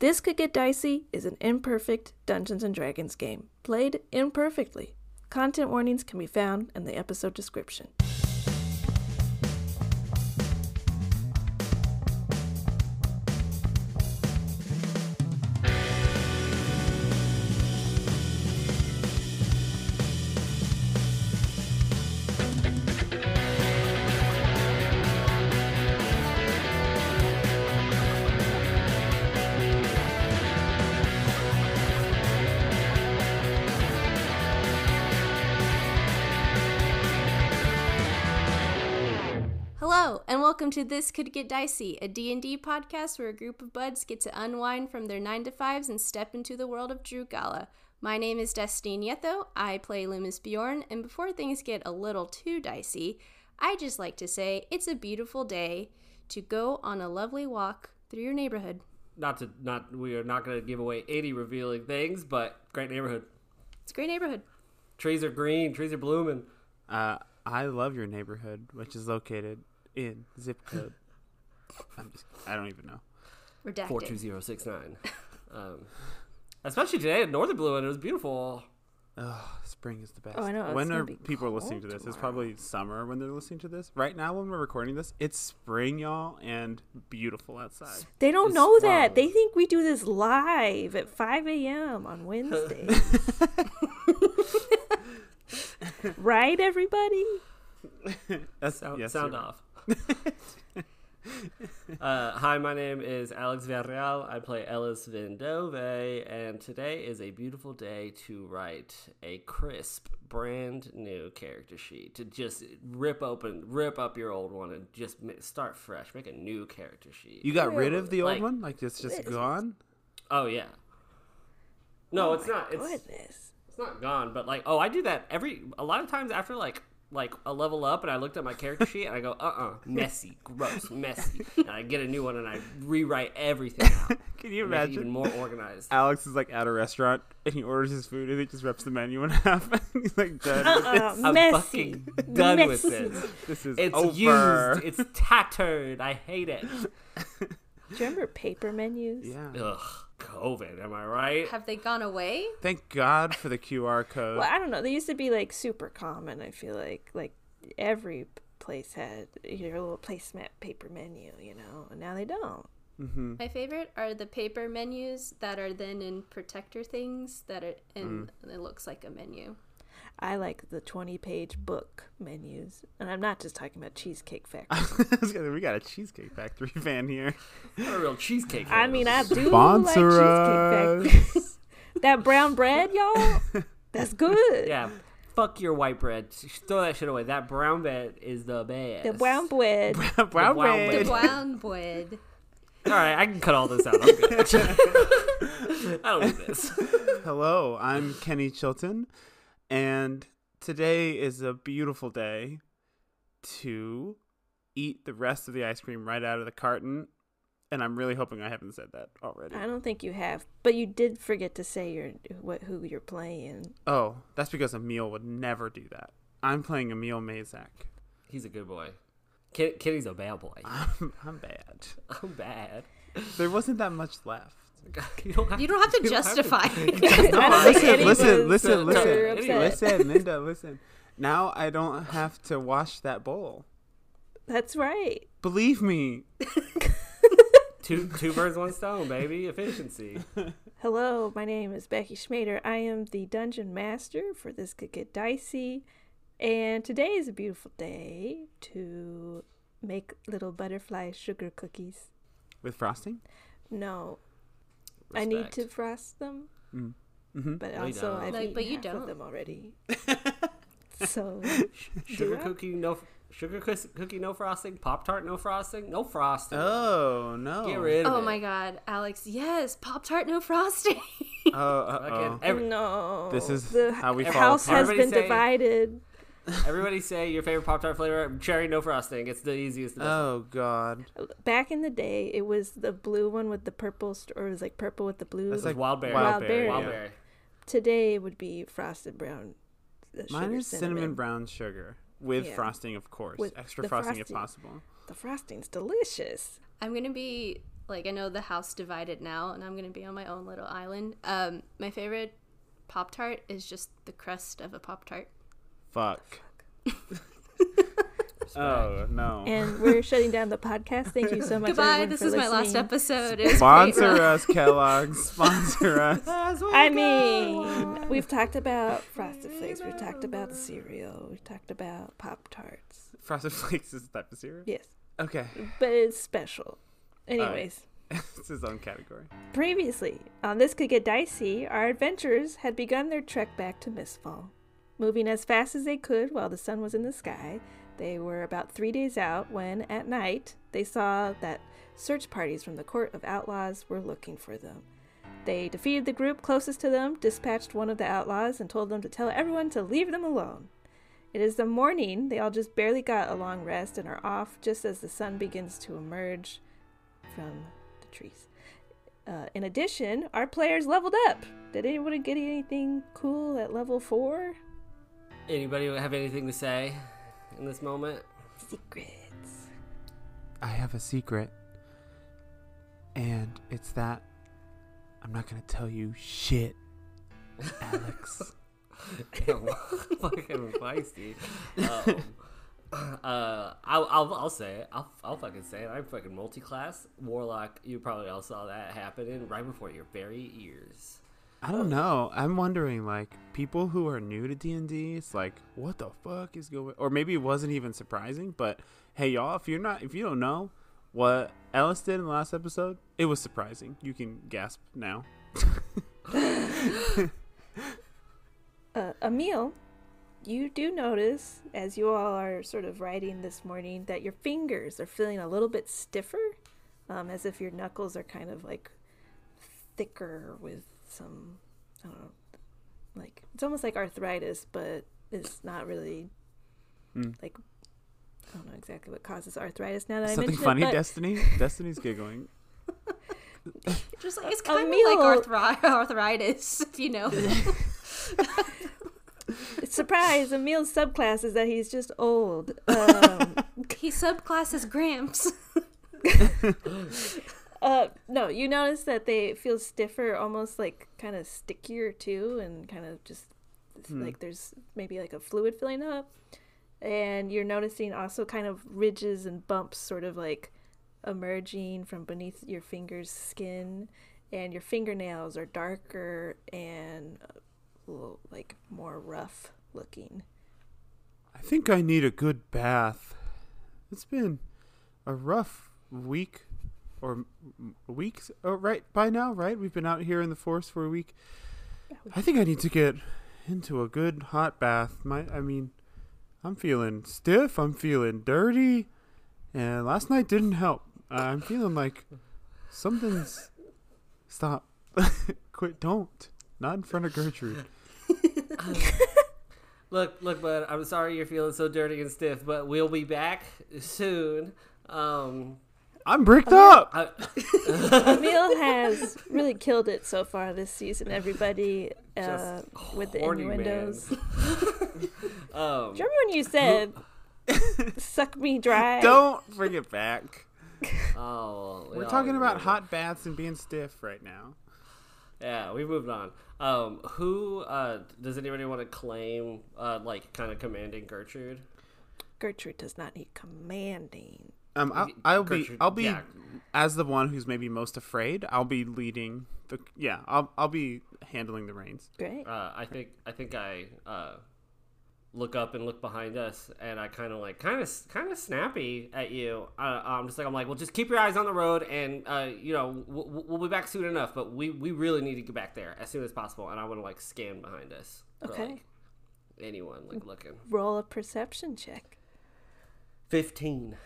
This Could Get Dicey is an imperfect Dungeons and Dragons game, played imperfectly. Content warnings can be found in the episode description. Welcome to This Could Get Dicey, a D&D podcast where a group of buds get to unwind from their 9 to 5s and step into the world of Drew Gala. My name is Destiny Nieto, I play Lü'mis Bjorn, and before things get a little too dicey, I just like to say it's a beautiful day to go on a lovely walk through your neighborhood. not to not we are not going to give away any revealing things, but great neighborhood. It's a great neighborhood. Trees are green, trees are blooming. Uh, I love your neighborhood, which is located in zip code. I'm just, I don't even know. Redacted. Four two zero six nine. Um, especially today in northern blue, and it was beautiful. Oh, spring is the best. Oh, I know, it's When are be people listening to cold this? It's probably summer when they're listening to this. Right now, when we're recording this, it's spring, y'all, and beautiful outside. They don't It's know that. They think we do this live at 5 a.m. on Wednesday. right, everybody? That's Sound, yes, sound sir. off. uh, hi, my name is Alex Villarreal. I play Ellis Vindove, and today is a beautiful day to write a crisp, brand new character sheet. To just rip open, rip up your old one, and just start fresh. Make a new character sheet. You got rid of the old Like- one? Like it's just gone? oh yeah. No, Oh it's my not. It's It's not gone, but like, oh, I do that every a lot of times after like like a level up, and I looked at my character sheet and I go, uh, uh messy, gross, messy, and I get a new one and I rewrite everything out. Can you Make it even imagine? more organized. Alex is like at a restaurant and he orders his food and he just rips the menu in half. He's like done. with Uh-uh, I'm messy. fucking done with Messy. this. this. This is It's over. used. It's tattered. I hate it. Do you remember paper menus? yeah. Ugh, COVID. Am I right? Have they gone away? Thank God for the QR code. Well, I don't know. They used to be like super common. I feel like like every place had your little placemat paper menu, you know, and now they don't. hmm My favorite are the paper menus that are then in protector things that are in it looks like a menu. I like the twenty-page book menus, and I'm not just talking about Cheesecake Factory. we got a cheesecake factory fan here. Not a real cheesecake. I mean, I do Sponsor like Cheesecake Factory. that brown bread, y'all, that's good. Yeah. Fuck your white bread. Throw that shit away. That brown bread is the best. The brown bread. Brown brown bread. The brown bread. All right, I can cut all this out. I'm good. I don't need this. Hello, I'm Kenny Chilton, and today is a beautiful day to eat the rest of the ice cream right out of the carton. And I'm really hoping I haven't said that already. I don't think you have, but you did forget to say your what who you're playing. Oh, that's because Emil would never do that. I'm playing Emil Mazak. He's a good boy. Kid, Kitty's a bad boy. I'm, I'm bad. I'm bad. There wasn't that much left. You don't have You don't have to you justify. I don't listen, listen, listen, listen, listen, Linda, listen. Now I don't have to wash that bowl. That's right. Believe me. two two birds, one stone, baby. Efficiency. Hello, my name is Becky Schmader. I am the dungeon master for This Could Get Dicey. And today is a beautiful day to make little butterfly sugar cookies. With frosting? No, I need to frost them, Mm. hmm but No, you also don't. I've Like, but you don't. them already. so Sugar cookie, no sugar cookie, cookie, no frosting. Pop tart, no frosting. No frosting. Oh, no. Get rid of oh it. my god, Alex, yes, Pop Tart no frosting. Oh, uh-oh. Every- no, This is the how we h- fall house apart. has Everybody been say- divided. Everybody say your favorite Pop Tart flavor. Cherry, no frosting. It's the easiest. The. Oh, God. Back in the day, it was the blue one with the purple, st- or it was like purple with the blue. That's It's like like wild berry. Wild berry. Wild yeah. berry. Today would be frosted brown. uh, Mine is cinnamon. brown sugar with Yeah. frosting, of course. With Extra the frosting if possible. The frosting's delicious. I'm gonna be like I know the house divided now, and I'm gonna be on my own little island. Um, my favorite Pop Tart is just the crust of a Pop Tart. Fuck. oh no. And we're shutting down the podcast. Thank you so much. Goodbye. This for is my last episode. Sponsor great. us, Kellogg's. Sponsor us. I mean, we've talked about Frosted Flakes. We've talked about cereal. We've talked about Pop Tarts. Frosted Flakes is a type of cereal. Yes, Okay, but it's special. Anyways, it's his own category. previously on This Could Get Dicey, our adventurers had begun their trek back to Mistfall. Moving as fast as they could while the sun was in the sky, they were about three days out when, at night, they saw that search parties from the Court of Outlaws were looking for them. They defeated the group closest to them, dispatched one of the outlaws, and told them to tell everyone to leave them alone. It is the morning, they all just barely got a long rest and are off just as the sun begins to emerge from the trees. Uh, in addition, our players leveled up. Did anyone get anything cool at level 4? Anybody have anything to say in this moment? Secrets. I have a secret, and it's that I'm not gonna tell you shit, Alex. Damn, fucking feisty. Um, uh, I'll, I'll, I'll say it. I'll, I'll fucking say it. I'm fucking multi-class warlock. You probably all saw that happening right before your very ears. I don't know. I'm wondering, like, people who are new to D and D, it's like, what the fuck is going? Or maybe it wasn't even surprising. But hey, y'all, if you're not, if you don't know what Ellis did in the last episode, it was surprising. You can gasp now. Uh, Emil, you do notice, as you all are sort of writing this morning, that your fingers are feeling a little bit stiffer, um, as if your knuckles are kind of like thicker with some, I don't know, like it's almost like arthritis, but it's not really Hmm. like I don't know exactly what causes arthritis. Now that I Something funny, it, but Destiny. Destiny's giggling. Just like it's kind of like Emil- arthri- arthritis, you know. surprise, Emil's subclass is that he's just old. Um, he subclasses Gramps. Uh, no, you notice that they feel stiffer, almost like kind of stickier too, and kind of just Hmm. like there's maybe like a fluid filling up. And you're noticing also kind of ridges and bumps sort of like emerging from beneath your fingers' skin, and your fingernails are darker and a little like more rough looking. I think I need a good bath. It's been a rough week or weeks oh, right by now, right? We've been out here in the forest for a week. I think I need to get into a good hot bath. My I mean, I'm feeling stiff, I'm feeling dirty, and last night didn't help. I'm feeling like something's stop. Quit don't. Not in front of Gertrude. Look, look, bud. I'm sorry you're feeling so dirty and stiff, but we'll be back soon. Um, I'm bricked up. I, Emil has really killed it so far this season. Everybody uh, Just with the horny man. innuendos. um, Do you remember when you said "suck me dry"? Don't bring it back. oh, we We're all talking about remember. hot baths and being stiff right now. Yeah, we moved on. Um, who uh, does anybody want to claim, uh, like, kind of commanding Gertrude? Gertrude does not need commanding. Um, I'll, I'll be, I'll be, yeah. as the one who's maybe most afraid. I'll be leading the. Yeah, I'll, I'll be handling the reins. Great. Uh, I think I think I uh, look up and look behind us, and I kind of like kind of kind of snappy at you. Uh, I'm just like I'm like, well, just keep your eyes on the road, and uh, you know we'll, we'll be back soon enough. But we we really need to get back there as soon as possible, and I want to like scan behind us. for, Okay. like, anyone like looking? Roll a perception check. Fifteen.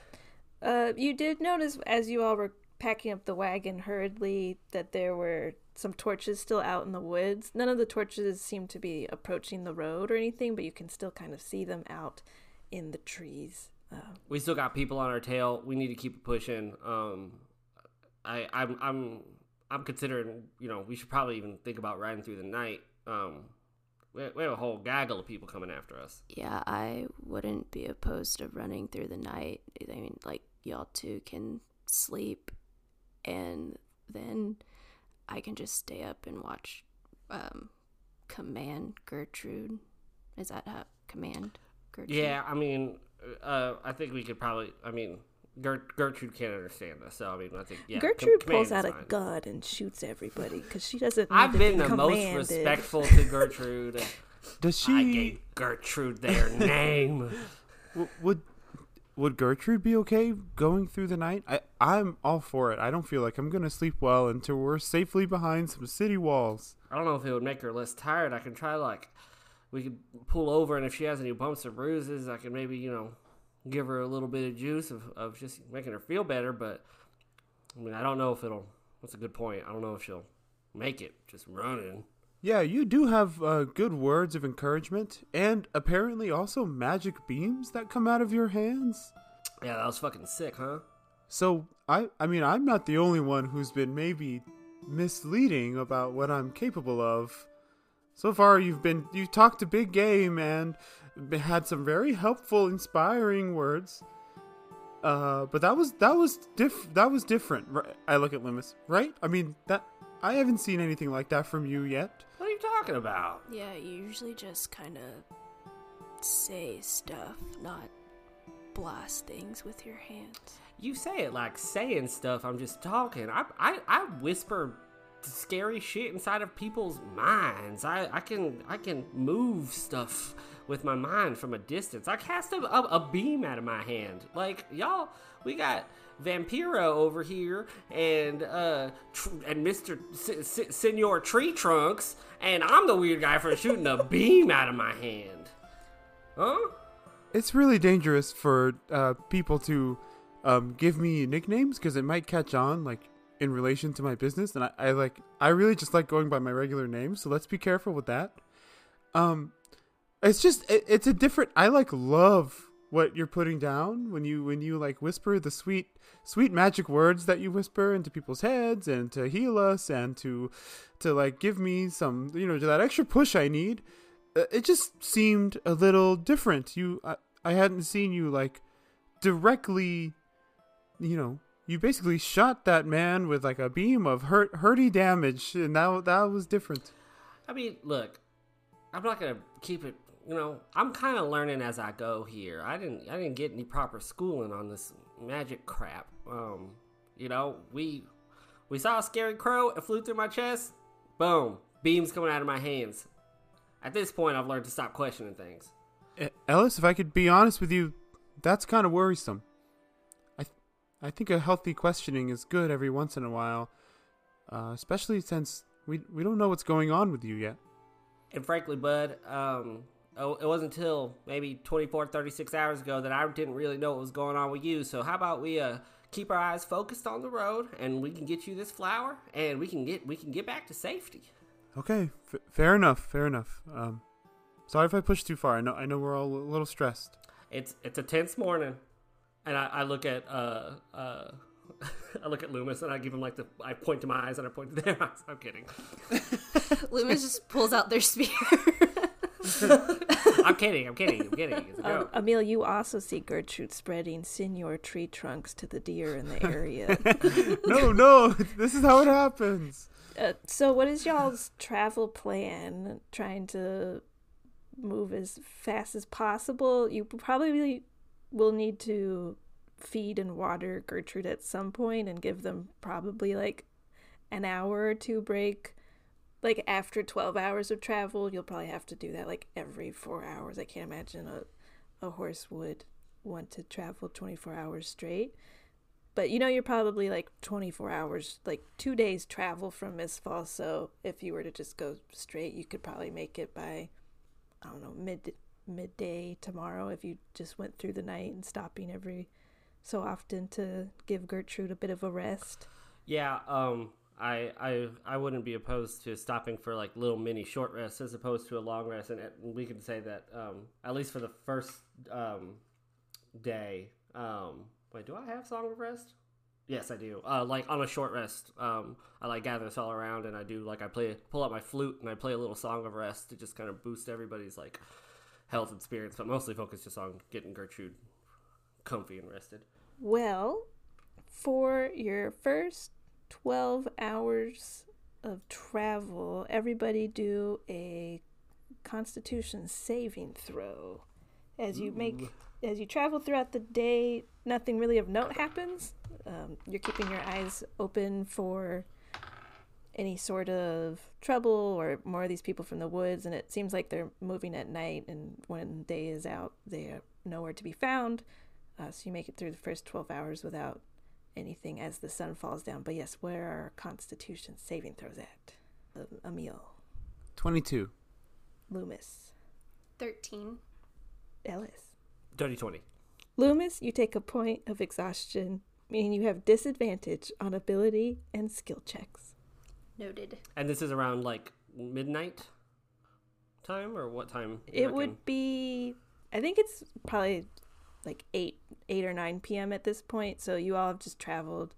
Uh, you did notice as you all were packing up the wagon hurriedly that there were some torches still out in the woods. None of the torches seem to be approaching the road or anything, but you can still kind of see them out in the trees. Uh, we still got people on our tail. We need to keep pushing. Um, I, I'm, I'm, I'm considering. You know, we should probably even think about riding through the night. Um, we, we have a whole gaggle of people coming after us. Yeah, I wouldn't be opposed to running through the night. I mean, like y'all two can sleep and then I can just stay up and watch um, Command Gertrude. Is that how Command Gertrude? Yeah, I mean, uh, I think we could probably. I mean, Gert- Gertrude can't understand us, so I mean, I think yeah. com- Gertrude command pulls is out a fine. gun and shoots everybody because she doesn't. Need I've to been be the most respectful to Gertrude. Does she? I gave Gertrude their name. would would Gertrude be okay going through the night? I I'm all for it. I don't feel like I'm gonna sleep well until we're safely behind some city walls. I don't know if it would make her less tired. I can try like we could pull over, and if she has any bumps or bruises, I can maybe you know give her a little bit of juice of, of just making her feel better. But I mean, I don't know if it'll. That's a good point. I don't know if she'll make it just running. Yeah, you do have uh, good words of encouragement, and apparently also magic beams that come out of your hands. Yeah, that was fucking sick, huh? So I I mean I'm not the only one who's been maybe misleading about what I'm capable of. So far you've been you talked a big game and had some very helpful inspiring words. Uh but that was that was diff that was different. I look at Lü'mis, right? I mean that I haven't seen anything like that from you yet. What are you talking about? Yeah, you usually just kind of say stuff, not blast things with your hands. You say it like saying stuff. I'm just talking. I I, I whisper scary shit inside of people's minds. I, I can I can move stuff with my mind from a distance. I cast a, a, a beam out of my hand. Like y'all, we got Vampiro over here and uh tr- and Mister S- S- Señor Tree Trunks, and I'm the weird guy for shooting a beam out of my hand. Huh? It's really dangerous for uh, people to um, give me nicknames because it might catch on, like in relation to my business, and I, I like I really just like going by my regular name. So let's be careful with that. Um, it's just it, it's a different. I like love what you're putting down when you when you like whisper the sweet sweet magic words that you whisper into people's heads and to heal us and to to like give me some you know that extra push I need uh, it just seemed a little different. You, I, I hadn't seen you like directly, you know, you basically shot that man with like a beam of hurt, hurty damage, and that that was different. I mean, look, I'm not gonna keep it. You know, I'm kind of learning as I go here. I didn't, I didn't get any proper schooling on this magic crap. Um, you know, we we saw a scary crow. It flew through my chest. Boom, beams coming out of my hands. At this point, I've learned to stop questioning things. Ellis, if I could be honest with you, that's kind of worrisome. I, th- I think a healthy questioning is good every once in a while, uh, especially since we we don't know what's going on with you yet. And frankly, Bud, um, it wasn't until maybe 24, 36 hours ago that I didn't really know what was going on with you. So how about we uh, keep our eyes focused on the road, and we can get you this flower, and we can get we can get back to safety. Okay, f- fair enough, fair enough. Um, sorry if I pushed too far. I know I know we're all a little stressed. It's it's a tense morning, and I, I look at uh uh. I look at Lü'mis and I give him like the I point to my eyes and I point to their eyes. I'm kidding. Lü'mis just pulls out their spear. I'm kidding. I'm kidding. I'm kidding. It's a Um. Emil, you also see Gertrude spreading Señor Tree Trunks to the deer in the area. no, no, this is how it happens. uh, so, what is y'all's travel plan? Trying to move as fast as possible. You probably will need to feed and water Gertrude at some point and give them probably like an hour or two break. Like after 12 hours of travel, you'll probably have to do that like every four hours. I can't imagine a, a horse would want to travel 24 hours straight. But you know, you're probably like 24 hours, like two days travel from Mistfall. So if you were to just go straight, you could probably make it by, I don't know, mid midday tomorrow if you just went through the night and stopping every so often to give Gertrude a bit of a rest. Yeah, um, I, I I wouldn't be opposed to stopping for like little mini short rests as opposed to a long rest, and we can say that um, at least for the first um, day. Um, wait, do I have song of rest? Yes, I do. Uh, like on a short rest, um, I like gather us all around, and I do like I play pull out my flute and I play a little song of rest to just kind of boost everybody's like health and spirits, but mostly focus just on getting Gertrude comfy and rested. Well, for your first 12 hours of travel, everybody do a constitution saving throw. As you make as you travel throughout the day, nothing really of note happens. Um, you're keeping your eyes open for any sort of trouble or more of these people from the woods, and it seems like they're moving at night, and when day is out, they are nowhere to be found. Uh, so you make it through the first 12 hours without anything as the sun falls down. But yes, where are Constitution saving throws at? Um, Emil, 22. Lü'mis, 13. Ellis. Dirty 20. Lü'mis, you take a point of exhaustion, meaning you have disadvantage on ability and skill checks. Noted. And this is around like midnight time or what time? It reckon? would be, I think it's probably like eight, eight or nine p.m. at this point. So you all have just traveled,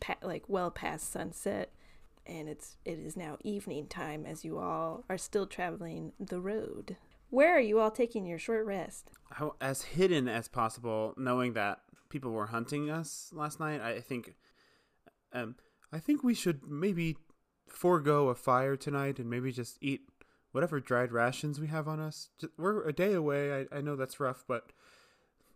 pa- like well past sunset, and it's it is now evening time as you all are still traveling the road. Where are you all taking your short rest? As hidden as possible, knowing that people were hunting us last night. I think, um, I think we should maybe forego a fire tonight and maybe just eat whatever dried rations we have on us. We're a day away. I, I know that's rough, but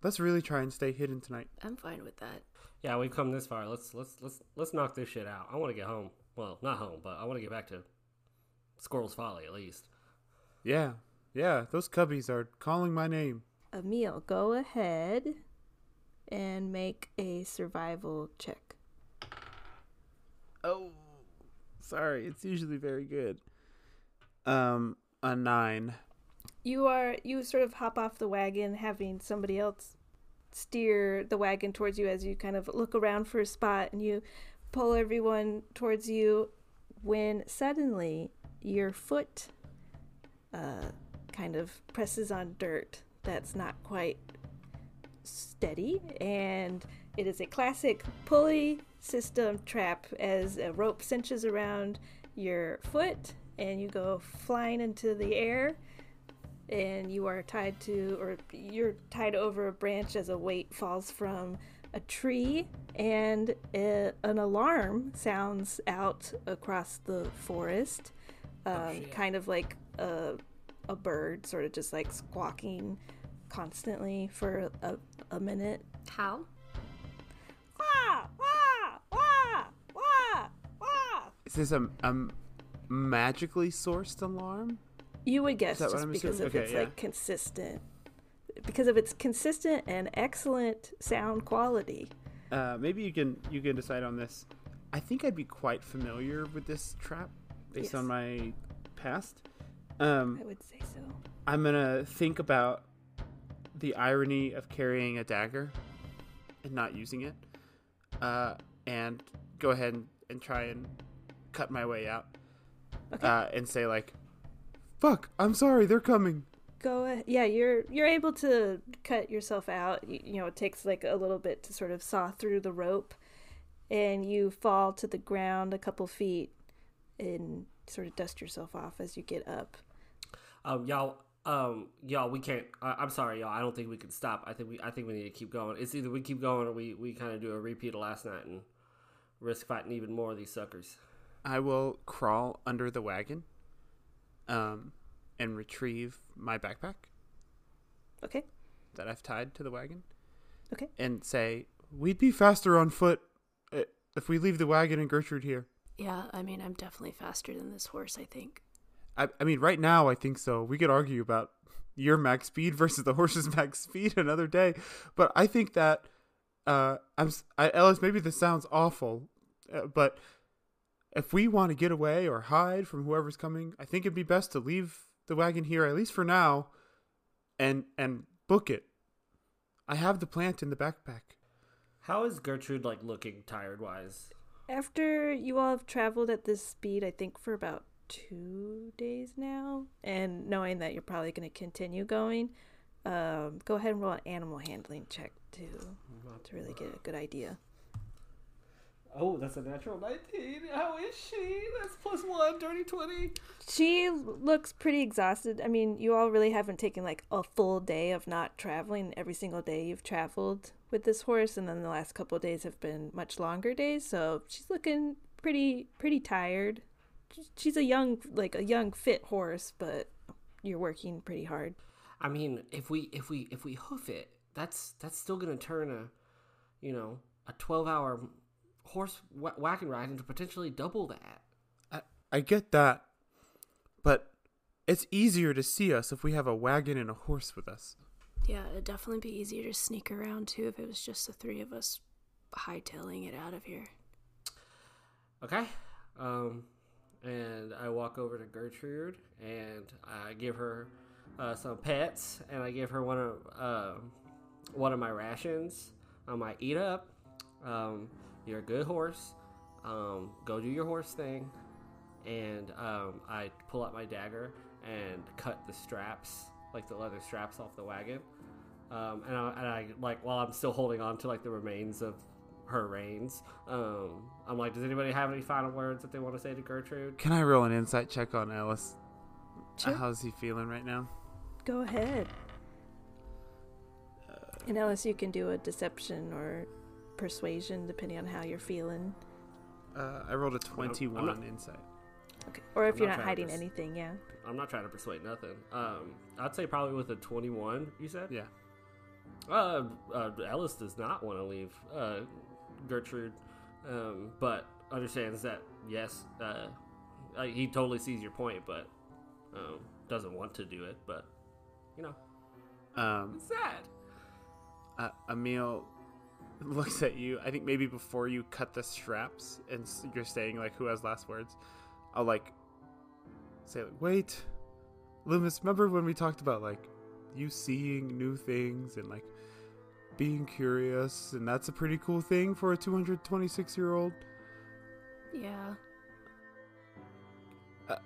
let's really try and stay hidden tonight. I'm fine with that. Yeah, we've come this far. Let's let's let's let's knock this shit out. I want to get home. Well, not home, but I want to get back to Squirrel's Folly at least. Yeah, yeah. Those cubbies are calling my name. Emil, go ahead and make a survival check. Oh, sorry. It's usually very good. Um, a nine. You are you sort of hop off the wagon, having somebody else steer the wagon towards you as you kind of look around for a spot, and you pull everyone towards you. When suddenly your foot uh, kind of presses on dirt that's not quite steady, and it is a classic pulley system trap as a rope cinches around your foot, and you go flying into the air and you are tied to or you're tied over a branch as a weight falls from a tree and a, an alarm sounds out across the forest um, shit. kind of like a, a bird sort of just like squawking constantly for a, a minute How? wah, wah, wah, wah, wah. Is this a, a magically sourced alarm? You would guess just because of Okay, its yeah. like consistent, because of its consistent and excellent sound quality. Uh, maybe you can you can decide on this. I think I'd be quite familiar with this trap based Yes. on my past. Um, I would say so. I'm gonna think about the irony of carrying a dagger and not using it, uh, and go ahead and, and try and cut my way out, Okay. uh, and say like, "Fuck, I'm sorry, they're coming." Go ahead. Yeah, you're you're able to cut yourself out. You, you know, it takes like a little bit to sort of saw through the rope, and you fall to the ground a couple feet, and sort of dust yourself off as you get up. Um, y'all, um, y'all, we can't. I, I'm sorry, y'all. I don't think we can stop. I think we, I think we need to keep going. It's either we keep going or we, we kind of do a repeat of last night and risk fighting even more of these suckers. I will crawl under the wagon, um, and retrieve my backpack Okay. that I've tied to the wagon. Okay. And say, "We'd be faster on foot uh, if we leave the wagon and Gertrude here." Yeah, I mean, I'm definitely faster than this horse, I think. I, I mean, right now, I think so. We could argue about your max speed versus the horse's max speed another day, but I think that uh, I'm s- I, Ellis. Maybe this sounds awful, uh, but if we want to get away or hide from whoever's coming, I think it'd be best to leave the wagon here at least for now, and and book it. I have the plant in the backpack. How is Gertrude like looking tired wise? After you all have traveled at this speed, I think for about two days now, and knowing that you're probably going to continue going, um, go ahead and roll an animal handling check to to really get a good idea. Oh, that's a natural 19. How is she? That's plus one, dirty 20. She looks pretty exhausted. I mean, you all really haven't taken like a full day of not traveling. Every single day you've traveled with this horse, and then the last couple of days have been much longer days. So she's looking pretty pretty tired. She's a young like a young fit horse, but you're working pretty hard. I mean, if we if we if we hoof it, that's that's still gonna turn a, you know, a twelve hour horse wa- wagon ride to potentially double that. I, I get that, but it's easier to see us if we have a wagon and a horse with us. Yeah, it'd definitely be easier to sneak around too if it was just the three of us hightailing it out of here. Okay. Um, and I walk over to Gertrude and I give her uh, some pets and I give her one of uh, one of my rations. Um, I eat up. Um, you're a good horse. Um, go do your horse thing. And um, I pull out my dagger and cut the straps, like the leather straps, off the wagon. Um, and, I, and I like while I'm still holding on to like the remains of her reins. Um, I'm like, does anybody have any final words that they want to say to Gertrude? Can I roll an insight check on Ellis? Sure. How's he feeling right now? Go ahead. And Ellis, you can do a deception or persuasion depending on how you're feeling. Uh, I rolled a I'm 21 not- insight. Okay. Or if I'm you're not not hiding pers- anything, yeah. I'm not trying to persuade nothing. Um, I'd say probably with a 21. You said? Yeah. Uh, uh Ellis does not want to leave uh, Gertrude, um, but understands that yes, uh, uh, he totally sees your point, but um, doesn't want to do it. But you know, Um, it's sad. uh, Emil looks at you. I think maybe before you cut the straps and you're saying like who has last words, I'll like say like wait, Lü'mis. Remember when we talked about like you seeing new things and like being curious, and that's a pretty cool thing for a 226 year old. Yeah. Uh,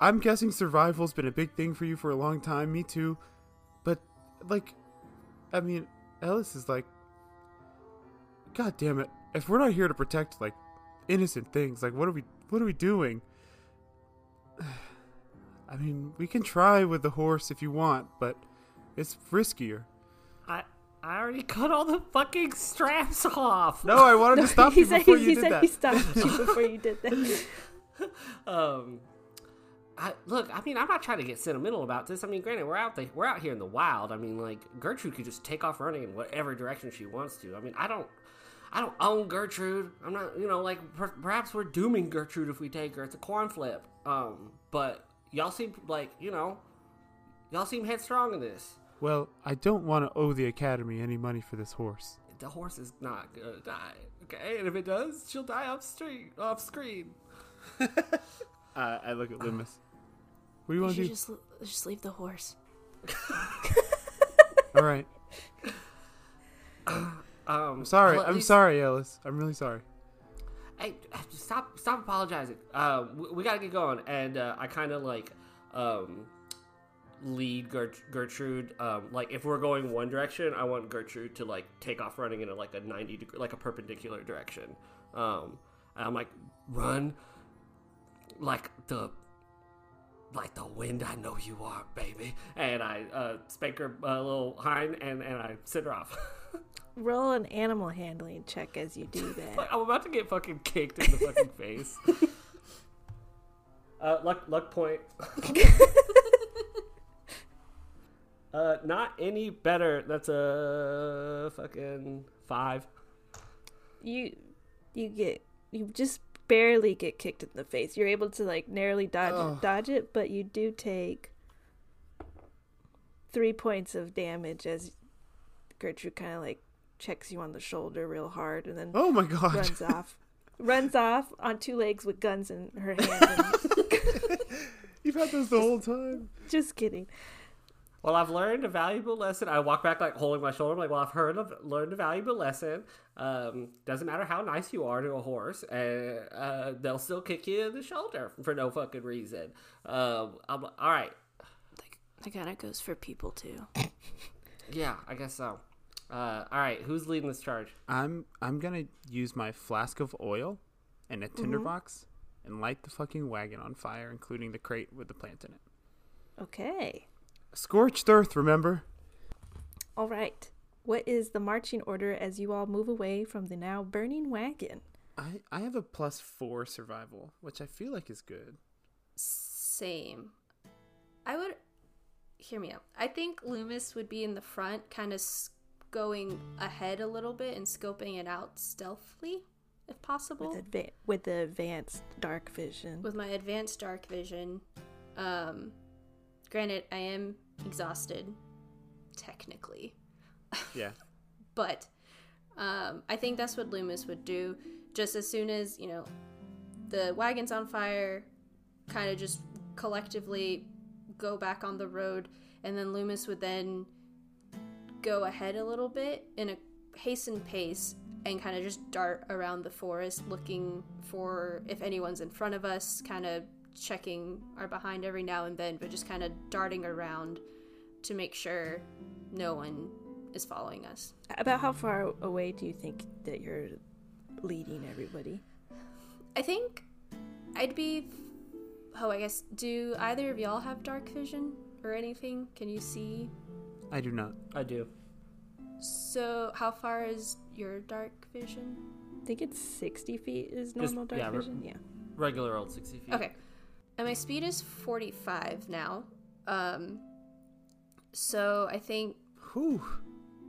I'm guessing survival's been a big thing for you for a long time. Me too. But like I mean, Ellis is like God damn it. If we're not here to protect like innocent things, like what are we what are we doing? I mean, we can try with the horse if you want, but it's riskier. I I already cut all the fucking straps off. No, I wanted to stop he you said, before he you did said that. he stopped you before you did that. um I, look, I mean, I'm not trying to get sentimental about this. I mean, granted, we're out the, we're out here in the wild. I mean, like Gertrude could just take off running in whatever direction she wants to. I mean, I don't, I don't own Gertrude. I'm not, you know, like per, perhaps we're dooming Gertrude if we take her. It's a coin flip. Um, but y'all seem like, you know, y'all seem headstrong in this. Well, I don't want to owe the academy any money for this horse. The horse is not gonna die, okay? And if it does, she'll die off street, off screen. Uh, I look at Lü'mis. What do you We want to do? just just leave the horse. All right. Um, I'm sorry. well, I'm least- sorry, Ellis. I'm really sorry. hey, stop, stop apologizing. Uh, we, we gotta get going. And uh, I kind of like um, lead Gert- Gertrude. Um, like if we're going one direction, I want Gertrude to like take off running in a, like a ninety degree, like a perpendicular direction. Um, and I'm like, run, like the. Like the wind, I know you are, baby. And I uh, spank her a little hind, and, and I send her off. Roll an animal handling check as you do that. I'm about to get fucking kicked in the fucking face. Uh, luck, luck point. uh, not any better. That's a fucking five. you you get you just barely get kicked in the face. You're able to like narrowly dodge Ugh. dodge it, but you do take three points of damage as Gertrude kind of like checks you on the shoulder real hard and then Oh my god. runs off. Runs off on two legs with guns in her hand. And You've had those the whole time. just kidding. Well, I've learned a valuable lesson. I walk back like holding my shoulder. I'm like, well, I've heard of learned a valuable lesson. Um, doesn't matter how nice you are to a horse, and uh, they'll still kick you in the shoulder for no fucking reason. Um, I'm, all right, That kind of goes for people too. yeah, I guess so. Uh, all right, who's leading this charge? I'm I'm gonna use my flask of oil and a tinderbox and light the fucking wagon on fire, including the crate with the plant in it. Okay. Scorched earth, remember? All right. What is the marching order as you all move away from the now burning wagon? I I have a plus four survival, which I feel like is good. Same. I would hear me out. I think Lü'mis would be in the front, kind of going ahead a little bit and scoping it out stealthily, if possible. With, adva- with the advanced dark vision. With my advanced dark vision. Um, granted, I am exhausted, technically. Yeah. but um, I think that's what Lü'mis would do. Just as soon as, you know, the wagon's on fire, kind of just collectively go back on the road, and then Lü'mis would then go ahead a little bit in a hastened pace and kind of just dart around the forest looking for if anyone's in front of us, kind of checking our behind every now and then, but just kind of darting around to make sure no one is following us. About how far away do you think that you're leading everybody? I think I'd be. Oh, I guess. Do either of y'all have dark vision or anything? Can you see? I do not. I do. So, how far is your dark vision? I think it's 60 feet is Just- normal dark yeah, re- vision. Yeah. Regular old 60 feet. Okay. And my speed is 45 now. Um so I think Whew.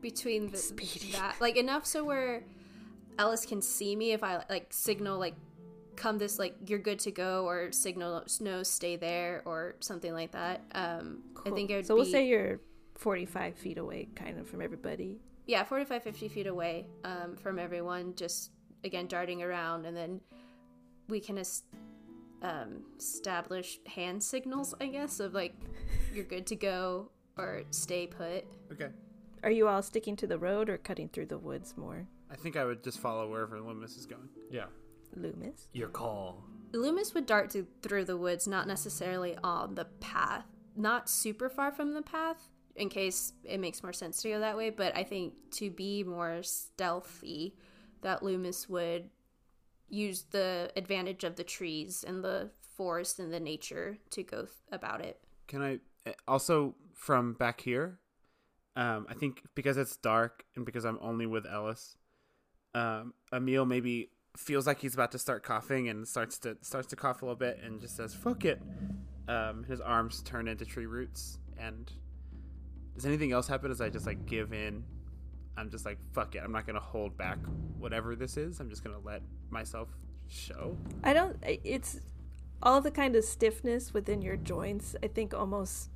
between the, Speedy. that like enough so where Ellis can see me if I like signal like come this like you're good to go or signal no stay there or something like that. Um I think it would so be we'll say you're 45 feet away, kind of from everybody. yeah 45 50 feet away um, from everyone just again darting around and then we can es- um, establish hand signals i guess of like you're good to go or stay put Okay. Are you all sticking to the road or cutting through the woods more? I think I would just follow wherever Lü'mis is going. Yeah. Lü'mis? Your call. lü'mis would dart to, through the woods not necessarily on the path not super far from the path in case it makes more sense to go that way but i think to be more stealthy that lü'mis would use the advantage of the trees and the forest and the nature to go th- about it. Can I eh, also from back here? Um, I think because it's dark and because I'm only with Ellis, um, Emil maybe feels like he's about to start coughing and starts to starts to cough a little bit and just says "fuck it." Um, his arms turn into tree roots. And does anything else happen? As I just like give in? I'm just like "fuck it." I'm not gonna hold back whatever this is. I'm just gonna let myself show. I don't. It's all the kind of stiffness within your joints. I think almost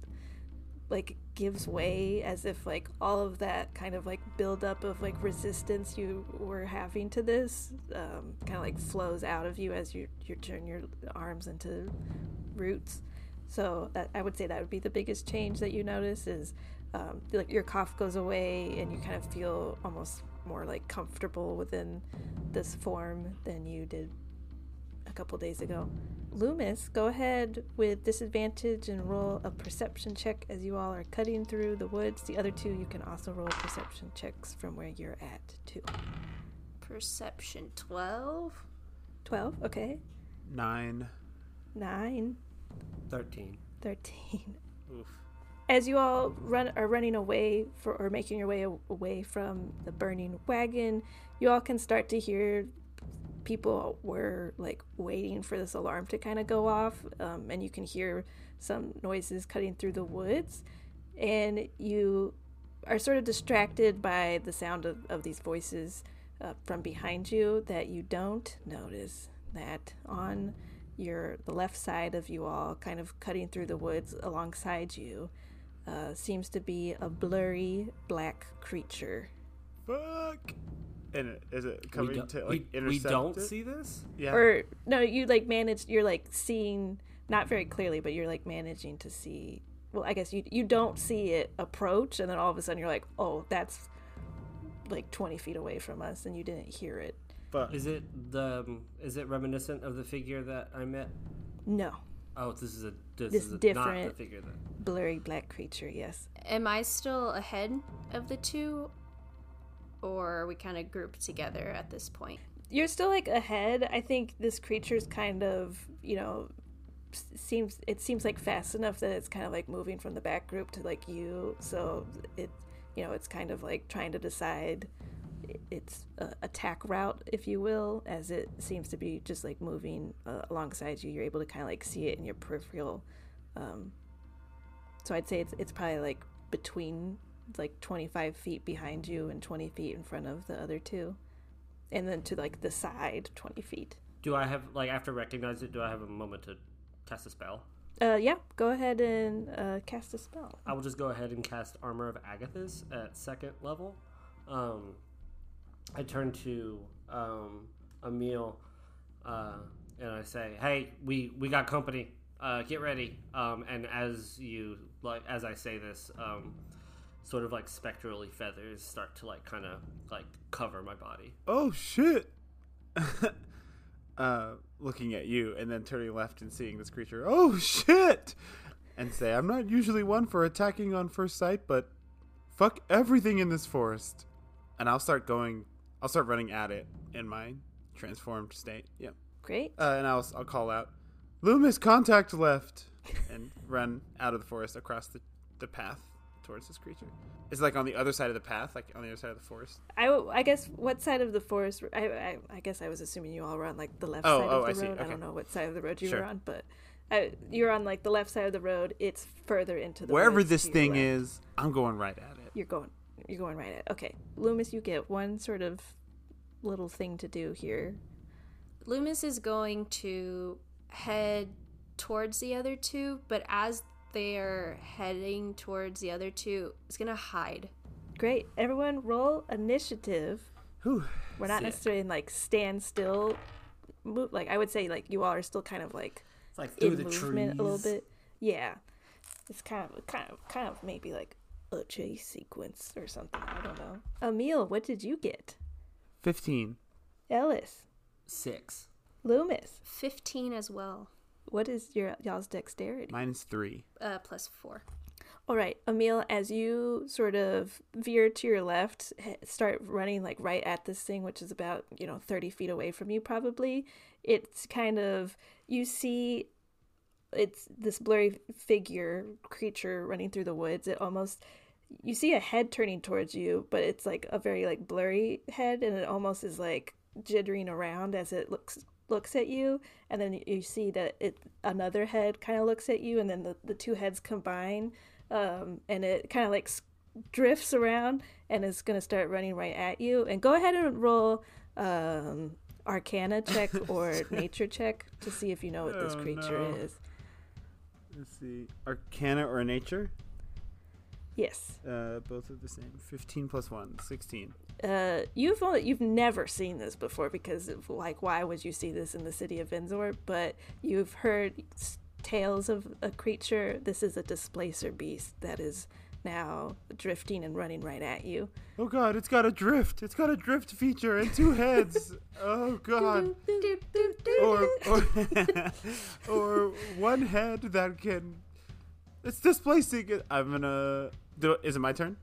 like gives way as if like all of that kind of like buildup of like resistance you were having to this um, kind of like flows out of you as you you turn your arms into roots. So that I would say that would be the biggest change that you notice is um, like your cough goes away and you kind of feel almost more like comfortable within this form than you did a couple days ago. Lü'mis, go ahead with disadvantage and roll a perception check as you all are cutting through the woods. The other two, you can also roll perception checks from where you're at, too. Perception 12. 12, okay. Nine. 9, 13. 13. Oof. As you all run are running away for or making your way away from the burning wagon, you all can start to hear people were like waiting for this alarm to kind of go off, um, and you can hear some noises cutting through the woods, and you are sort of distracted by the sound of, of these voices uh, from behind you that you don't notice that on your the left side of you all kind of cutting through the woods alongside you uh, seems to be a blurry black creature Fuck. And it, is it coming to like we, we don't it? see this? Yeah. or no you like manage you're like seeing not very clearly but you're like managing to see well i guess you you don't see it approach and then all of a sudden you're like oh that's like 20 feet away from us and you didn't hear it but Is it the um, is it reminiscent of the figure that I met? no Oh, this is a this, This is a, not different- the figure that. blurry black creature yes Am I still ahead of the two? Or are we kind of grouped together at this point? you're still like ahead i think this creature's kind of you know seems it seems like fast enough that it's kind of like moving from the back group to like you so it you know it's kind of like trying to decide i- its uh, attack route, if you will, as it seems to be just like moving uh, alongside you. You're able to kind of like see it in your peripheral. Um, so I'd say it's it's probably like between like 25 feet behind you and 20 feet in front of the other two, and then to like the side 20 feet. Do I have like after recognize it? Do I have a moment to cast a spell? Uh, yeah, go ahead and uh, cast a spell. I will just go ahead and cast Armor of Agathys at second level. Um, I turn to um, Emil uh, and I say, "Hey, we we got company. Uh, get ready." Um, and as you like, as I say this, um, sort of like spectrally feathers start to like kind of like cover my body. Oh shit! uh, looking at you and then turning left and seeing this creature. Oh shit! And say, I'm not usually one for attacking on first sight, but fuck everything in this forest. And I'll start going. I'll start running at it in my transformed state. Yeah. Great. Uh, and I'll I'll call out, Lü'mis, contact left, and run out of the forest across the the path towards this creature. It's like on the other side of the path, like on the other side of the forest. I, I guess what side of the forest? I, I, I guess I was assuming you all were on like the left Oh, side oh, of I the see. road. I Okay. don't know what side of the road you Sure. were on, but I, you're on like the left side of the road. It's further into the Wherever this thing left. is, I'm going right at it. you're going. You're going right at. Okay, Lü'mis, you get one sort of little thing to do here. Lü'mis is going to head towards the other two, but as they're heading towards the other two, it's gonna hide. Great, everyone, roll initiative. Whew. We're not Sick. necessarily in like standstill. Move like I would say like you all are still kind of like It's like through in the movement trees a little bit. Yeah, it's kind of kind of kind of maybe like a chase sequence or something. I don't know. Emil, what did you get? 15. Ellis, Six. Lü'mis, 15 as well, what is your y'all's dexterity? Minus 3. uh, plus 4. All right, Emil, as you sort of veer to your left, start running like right at this thing, which is about, you know, 30 feet away from you, probably. It's kind of, you see, it's this blurry figure, creature running through the woods. It almost, you see a head turning towards you, but it's like a very like blurry head, and it almost is like jittering around as it looks looks at you and then you see that it another head kind of looks at you and then the, the two heads combine um, and it kind of like drifts around and is going to start running right at you and go ahead and roll um, arcana check or nature check to see if you know what this Oh, creature no. is Let's see. Arcana or nature? Yes Uh, both are the same. 15 plus 1. 16. uh, you've only, you've never seen this before because of, like why would you see this in the city of Vinzor? But you've heard tales of a creature. This is a displacer beast that is now drifting and running right at you. Oh god, it's got a drift. It's got a drift feature and two heads. oh god. Or or, or one head that can It's displacing it. I'm gonna do is it my turn?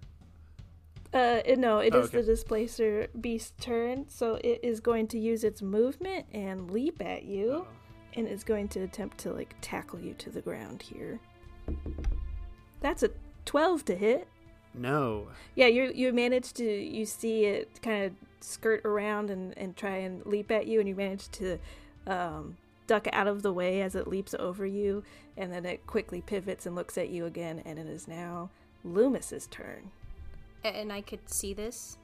Uh, it- no, it Oh, is okay. the displacer beast's turn, so it is going to use its movement and leap at you, and is going to attempt to like tackle you to the ground here. That's a twelve to hit. No. Yeah, you you manage to you see it kind of skirt around and and try and leap at you, and you manage to um, duck out of the way as it leaps over you, and then it quickly pivots and looks at you again, and it is now Lü'mis's turn. And I could see this.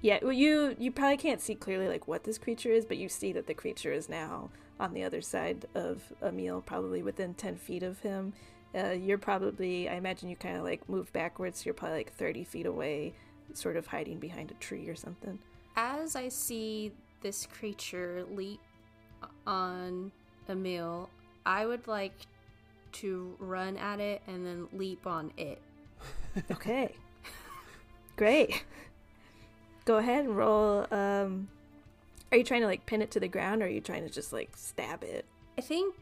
Yeah, well, you you probably can't see clearly like what this creature is, but you see that the creature is now on the other side of Emil, probably within ten feet of him. Uh, you're probably, I imagine, you kind of like move backwards. So you're probably like thirty feet away, sort of hiding behind a tree or something. As I see this creature leap on Emil, I would like to run at it and then leap on it. Okay, great. Go ahead and roll. Um, are you trying to like pin it to the ground, or are you trying to just like stab it? I think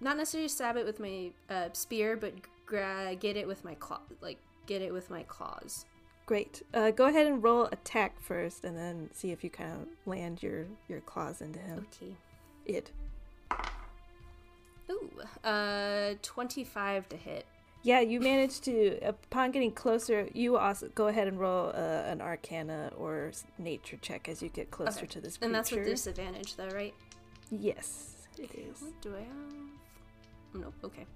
not necessarily stab it with my uh, spear, but gra- get it with my claw, like get it with my claws. Great. Uh, go ahead and roll attack first, and then see if you kind of land your your claws into him. Okay. It. Ooh, uh, twenty-five to hit. Yeah, you managed to, upon getting closer, you also go ahead and roll uh, an Arcana or Nature check as you get closer Okay. to this creature. And that's with disadvantage, though, right? Yes, it is. What do I have? Nope. Okay.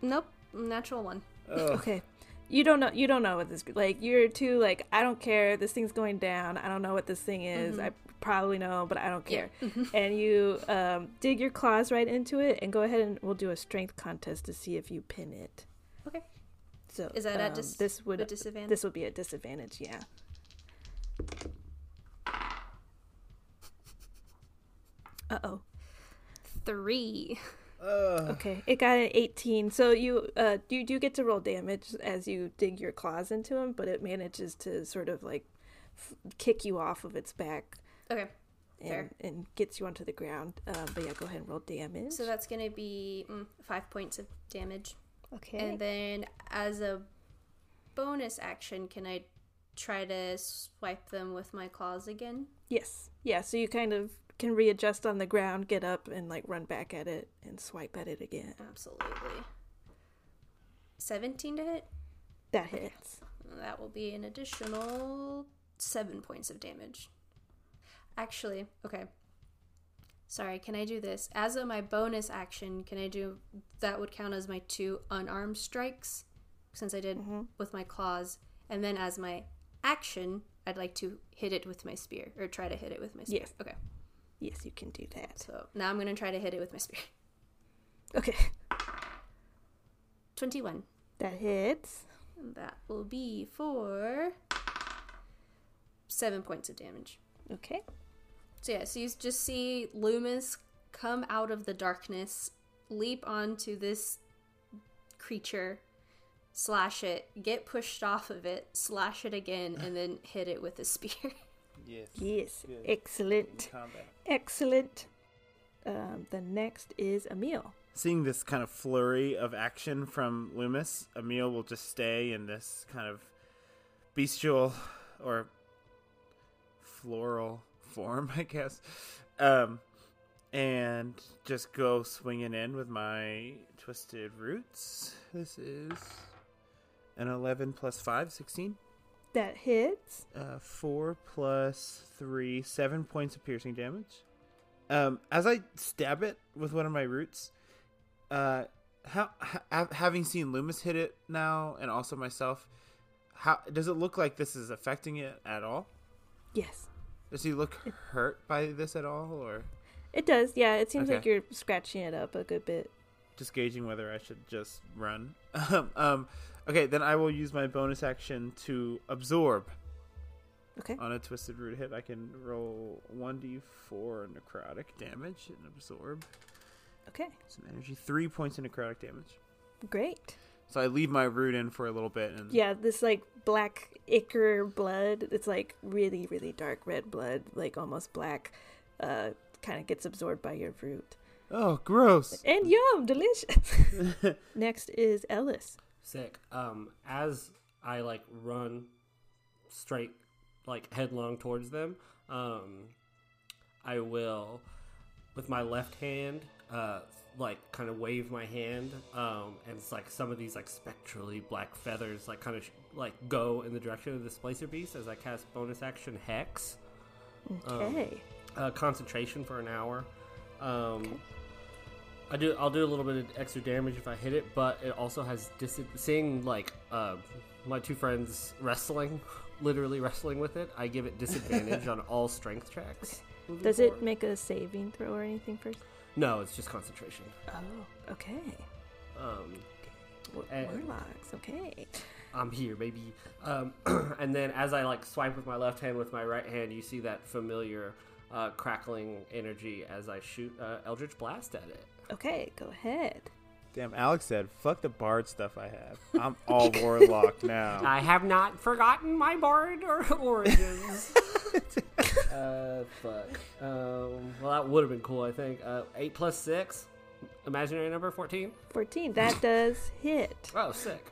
Nope. Natural one. Ugh. Okay. You don't know. You don't know what this like. You're too like. I don't care. This thing's going down. I don't know what this thing is. Mhm. I probably know, but I don't Yeah. care. and you um, dig your claws right into it, and go ahead and we'll do a strength contest to see if you pin it. Okay. So Is that at um, dis- this would With disadvantage. this would be a disadvantage? Yeah. Uh oh. Three. Ugh. Okay, it got an 18. So you uh you do get to roll damage as you dig your claws into him, but it manages to sort of like f- kick you off of its back Okay. and, Fair. and gets you onto the ground. Um, but yeah, go ahead and roll damage. So that's gonna be mm, five points of damage. okay. And then as a bonus action, can I try to swipe them with my claws again? yes, yeah. So you kind of can readjust on the ground, get up, and like run back at it and swipe at it again. Absolutely. 17 to hit? That hits. That will be an additional seven points of damage. Actually, okay. Sorry, can I do this? As a my bonus action, can I do that would count as my two unarmed strikes since I did Mhm. with my claws. And then as my action, I'd like to hit it with my spear or try to hit it with my spear. Yes. Okay. Yes, you can do that. So now I'm going to try to hit it with my spear. Okay, 21. that hits. And that will be for 7 points of damage. Okay. So yeah, so you just see Lü'mis come out of the darkness, leap onto this creature, slash it, get pushed off of it, slash it again, and then hit it with a spear. Yes. Yes. Good. Excellent. Combat. Excellent. Um, the next is Emil. Seeing this kind of flurry of action from Lü'mis, Emil will just stay in this kind of bestial or floral form, I guess, um, and just go swinging in with my twisted roots. This is an 11 plus 5, 16. That hits. Uh, 4 plus 3, 7 points of piercing damage. Um, as I stab it with one of my roots, uh, how ha- having seen Lü'mis hit it now, and also myself, how does it look like this is affecting it at all? Yes. Does he look hurt by this at all, or It does. Yeah, it seems Okay. like you're scratching it up a good bit. just gauging whether I should just run? um, um, okay, then I will use my bonus action to absorb Okay. on a twisted root hit. I can roll one d4 necrotic damage and absorb Okay. some energy. Three points of necrotic damage. Great. So I leave my root in for a little bit, and Yeah, this like black ichor blood. It's like really, really dark red blood, like almost black. Uh, kind of gets absorbed by your root. oh, gross. And yum, delicious. Next is Ellis. Sick. Um, as I like run straight, like headlong towards them, um, I will, with my left hand, uh, like kind of wave my hand, um, and it's like some of these like spectrally black feathers, like kind of sh- like go in the direction of the splicer beast as I cast bonus action hex, Okay. uh, concentration for an hour. Um, Okay. I do. I'll do a little bit of extra damage if I hit it, but it also has dis- seeing like uh, my two friends wrestling, literally wrestling with it. I give it disadvantage on all strength checks. Does it make a saving throw or anything first? No, it's just concentration. Oh, okay. Um, Eh. Warlocks. Okay. I'm here, baby. Um, and then as I like swipe with my left hand with my right hand, you see that familiar uh, crackling energy as I shoot uh, Eldritch Blast at it. Okay, go ahead. Damn, Alex said, "Fuck the bard stuff I have. I'm all warlock now." I have not forgotten my bard or origins. uh, fuck. Um, well, that would have been cool. I think uh, eight plus six, imaginary number fourteen. 14. That does hit. Oh, sick.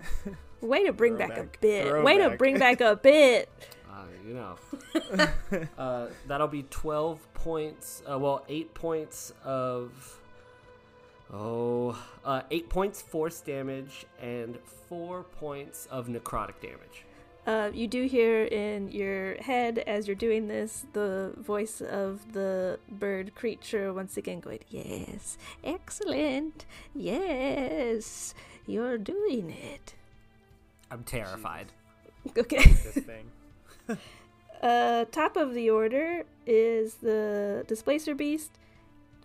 Way to bring back a Throwback. bit. Way to bring back a bit. Uh, you know, uh, that'll be twelve points. Uh, well, eight points of Oh, uh, eight points force damage and four points of necrotic damage. Uh, you do hear in your head as you're doing this the voice of the bird creature once again going, Yes, excellent. Yes, you're doing it. I'm terrified. Okay. This thing. Uh, top of the order is the displacer beast.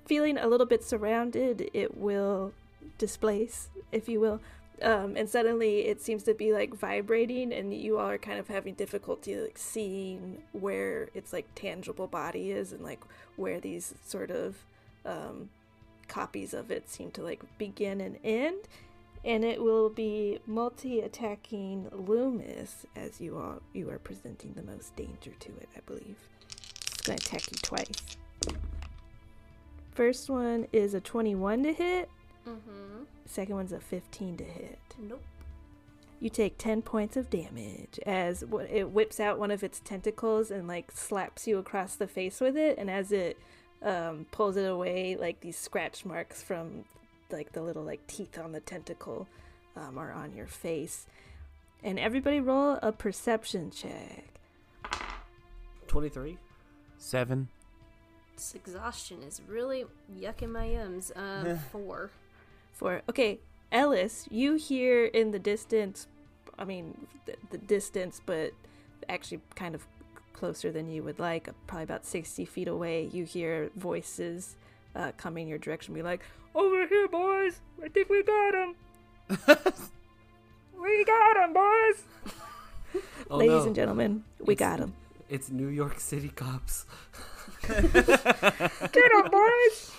Feeling a little bit surrounded, it will displace, if you will. Um, and suddenly it seems to be like vibrating, and you all are kind of having difficulty like seeing where its like tangible body is, and like where these sort of um, copies of it seem to like begin and end. And it will be multi-attacking Lü'mis as you all you are presenting the most danger to it, I believe. It's gonna attack you twice. First one is a 21 to hit. Mm-hmm. Second one's a 15 to hit. Nope. You take 10 points of damage as it whips out one of its tentacles and like slaps you across the face with it. And as it um, pulls it away, like these scratch marks from like the little like teeth on the tentacle um, are on your face. And everybody roll a perception check. 23? Seven. This exhaustion is really yucking my yums. Um, four. for okay ellis you hear in the distance i mean the, the distance but actually kind of closer than you would like probably about 60 feet away you hear voices uh, coming your direction be like over here boys i think we got him we got him boys Oh, ladies no. and gentlemen we It's- got him It's New York City cops. get up, boys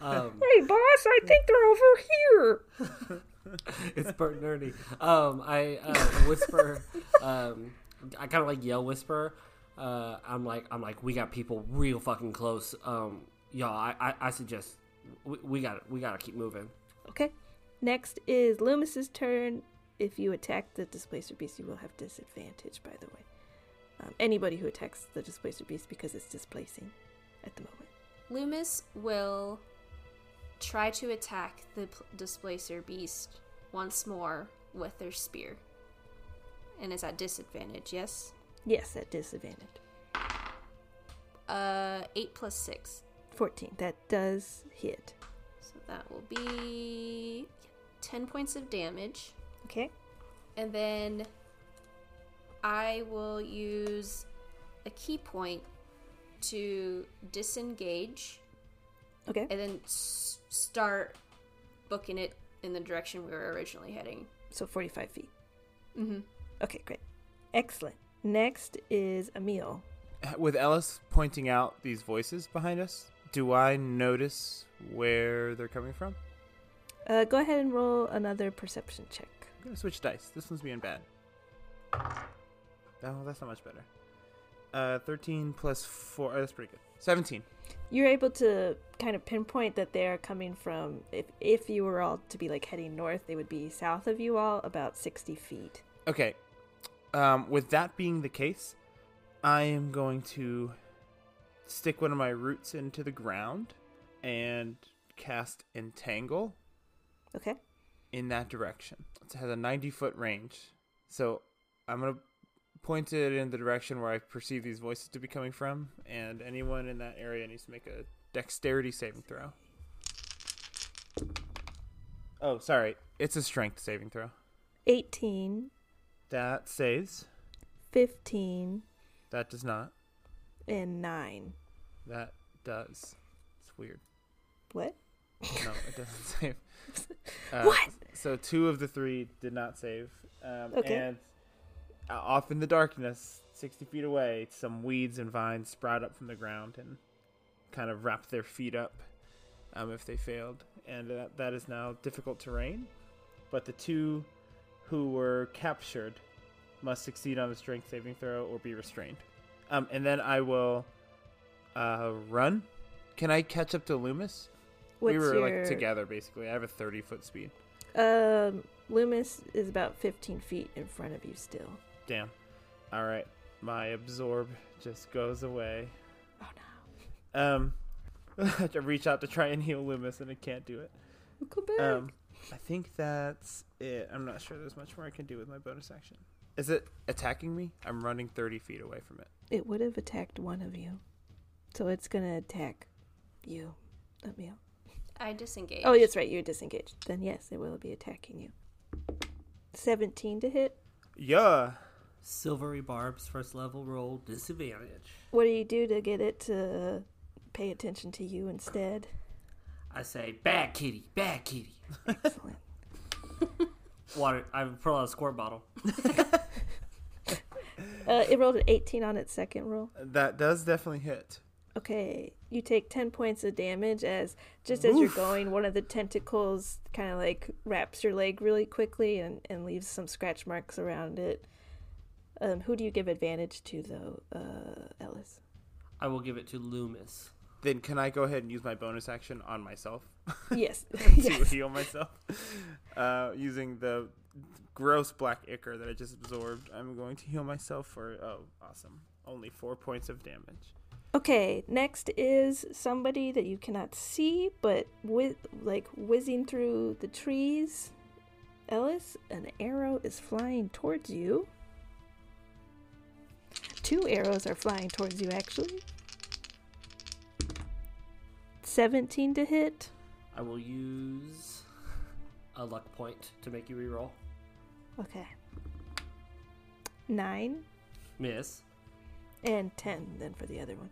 Um, hey boss i think they're over here it's Bert and Ernie. Um, I uh, whisper. Um, I kind of like yell whisper. Uh, I'm like, I'm like, we got people real fucking close. Um, y'all, I, I, I suggest we, we got we gotta keep moving. Okay. Next is Lü'mis's turn. If you attack the displacer beast, you will have disadvantage, by the way. Um, anybody who attacks the displacer beast because it's displacing at the moment. Lü'mis will try to attack the p- displacer beast once more with their spear. And is at disadvantage, yes? Yes, at disadvantage. Uh, 8 plus 6. 14. That does hit. So that will be 10 points of damage. Okay. And then I will use a ki point to disengage Okay. and then s- start booking it in the direction we were originally heading. So 45 feet. Mm-hmm. Okay, great. Excellent. Next is Emil. With Ellis pointing out these voices behind us, do I notice where they're coming from? Uh, go ahead and roll another perception check. I'm gonna switch dice. This one's being bad. Oh, that's not much better. Uh, 13 plus 4. Oh, that's pretty good. 17. You're able to kind of pinpoint that they are coming from, if, if you were all to be like heading north, they would be south of you all about 60 feet. Okay. Um, with that being the case, I am going to stick one of my roots into the ground and cast Entangle Okay. in that direction. It has a 90 foot range. So I'm going to point it in the direction where I perceive these voices to be coming from, and anyone in that area needs to make a dexterity saving throw. Oh, sorry. It's a strength saving throw. 18, That saves. 15, That does not. and 9. That does. It's weird. What? No, it doesn't save. Uh, What? So two of the three did not save. Um, Okay. And off in the darkness, 60 feet away, some weeds and vines sprout up from the ground and kind of wrap their feet up um, if they failed. And that, that is now difficult terrain. But the two who were captured must succeed on a strength saving throw or be restrained. Um, and then I will uh, run. Can I catch up to Lü'mis? What's we were your... like together basically. I have a 30 foot speed. Um, Lü'mis is about 15 feet in front of you still. Damn. All right. My absorb just goes away. Oh no. Um, I reach out to try and heal Lü'mis and I can't do it. Welcome back. Um, I think that's it. I'm not sure there's much more I can do with my bonus action. Is it attacking me? I'm running 30 feet away from it. it would have attacked one of you, so it's gonna attack you, Emil. I disengage. Oh, that's right. You're disengaged. Then yes, it will be attacking you. Seventeen to hit. Yeah. Silvery Barbs first level roll disadvantage. What do you do to get it to pay attention to you instead? I say, bad kitty, bad kitty. Excellent. Water. I pull out a squirt bottle. Uh, it rolled an 18 on its second roll. That does definitely hit. Okay, you take 10 points of damage as just as you're going, one of the tentacles kind of like wraps your leg really quickly and, and leaves some scratch marks around it. Um, who do you give advantage to, though, uh, Ellis? I will give it to Lü'mis. Then can I go ahead and use my bonus action on myself Yes. to yes. heal myself? Uh, using the gross black ichor that I just absorbed, I'm going to heal myself for oh, awesome! Only four points of damage. Okay, next is somebody that you cannot see, but with like whizzing through the trees. Ellis, an arrow is flying towards you. Two arrows are flying towards you, actually. 17 to hit. I will use a luck point to make you reroll. Okay. 9 Miss. and 10 then for the other one.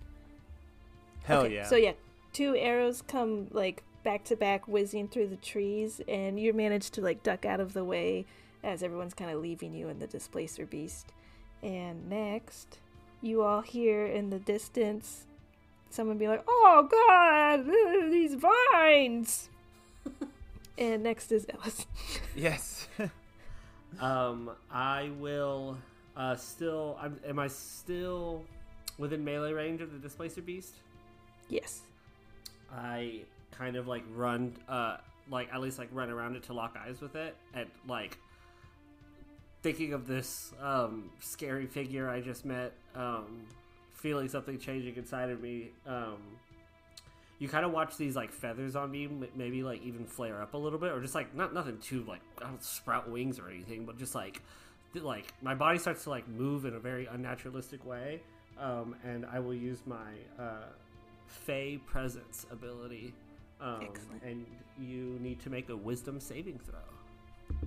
Hell Okay, yeah! So yeah, two arrows come like back to back, whizzing through the trees, and you manage to like duck out of the way as everyone's kind of leaving you and the displacer beast. And next, you all hear in the distance someone be like, "Oh God, these vines!" and next is Ellis. yes. Um, I will uh, still. I'm, am I still within melee range of the displacer beast? yes. I kind of like run, uh, like at least like run around it to lock eyes with it, and like thinking of this um, scary figure I just met, um, feeling something changing inside of me. Um, you kind of watch these like feathers on me, maybe like even flare up a little bit, or just like not nothing too like I don't sprout wings or anything, but just like th- like my body starts to like move in a very unnaturalistic way, um, and I will use my uh, Fey presence ability, um, and you need to make a Wisdom saving throw.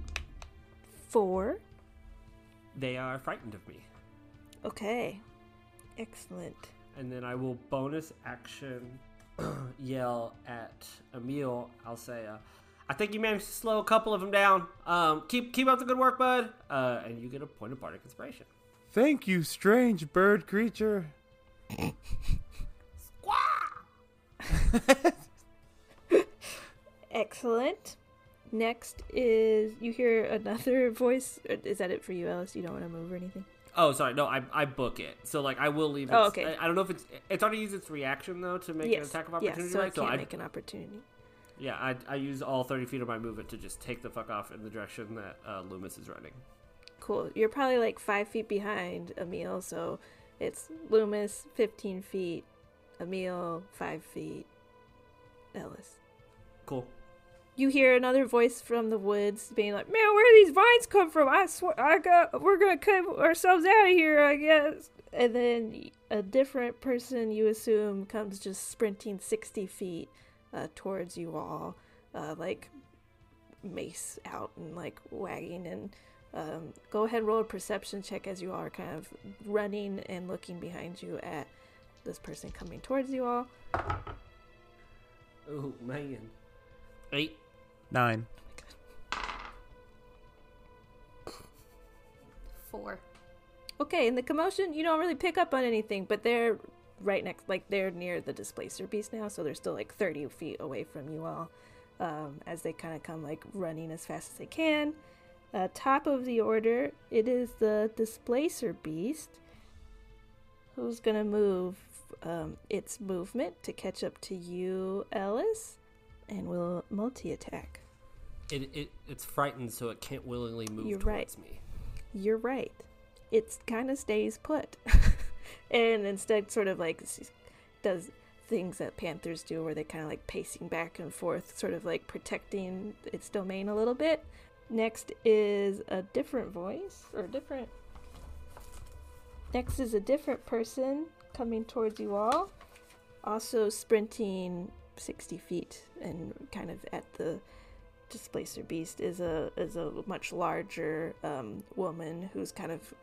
Four. They are frightened of me, Okay. Excellent. and then I will bonus action yell at Emil. I'll say, uh, "I think you managed to slow a couple of them down. Um, keep keep up the good work, bud." Uh, and you get a point of bardic inspiration. Thank you, strange bird creature. Squaw! Excellent. Next is you hear another voice. Is that it for you, Alice? You don't want to move or anything? Oh, sorry. No, I, I book it. So like I will leave. Its, Oh, okay. I, I don't know if it's it's already used its reaction though to make an attack of opportunity. yes. So right? it can't I make an opportunity. yeah I, I use all thirty feet of my movement to just take the fuck off in the direction that uh, Lü'mis is running. Cool. You're probably like five feet behind Emil, so it's Lü'mis fifteen feet, Emil five feet, Ellis. Cool. You hear another voice from the woods being like, "Man, where these vines come from? I swear, I got. We're gonna cut ourselves out of here, I guess." And then a different person, you assume, comes just sprinting sixty feet uh, towards you all, uh, like mace out and like wagging. And um, go ahead, and roll a perception check as you are kind of running and looking behind you at this person coming towards you all. Oh man. Eight. Nine. Four. Okay, in the commotion, you don't really pick up on anything, but they're right next, like they're near the displacer beast now, so they're still like 30 feet away from you all um, as they kind of come like running as fast as they can. Uh, top of the order, it is the displacer beast who's gonna move um, its movement to catch up to you, Ellis, and will multi attack. It, it it's frightened, so it can't willingly move You're towards right. me. You're right. It kind of stays put, and instead, sort of like does things that panthers do where they kind of like pacing back and forth, sort of like protecting its domain a little bit. Next is a different voice or different. Next is a different person coming towards you all, also sprinting 60 feet and kind of at the displacer beast is a is a much larger um, woman who's kind of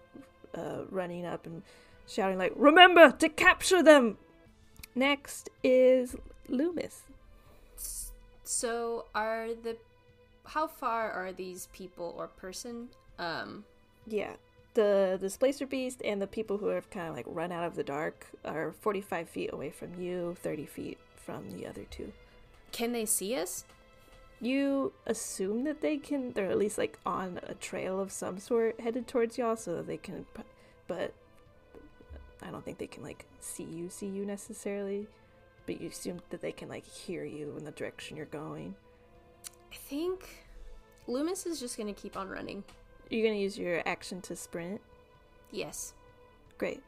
uh, running up and shouting like remember to capture them next is lü'mis So are the how far are these people or person? Um yeah the displacer beast and the people who have kind of like run out of the dark are 45 feet away from you 30 feet from the other two can they see us? You assume that they can they're at least like on a trail of some sort headed towards y'all so that they can but i don't think they can like see you see you necessarily but you assume that they can like hear you in the direction you're going I think Lü'mis is just gonna keep on running. you're gonna use your action to sprint Yes. great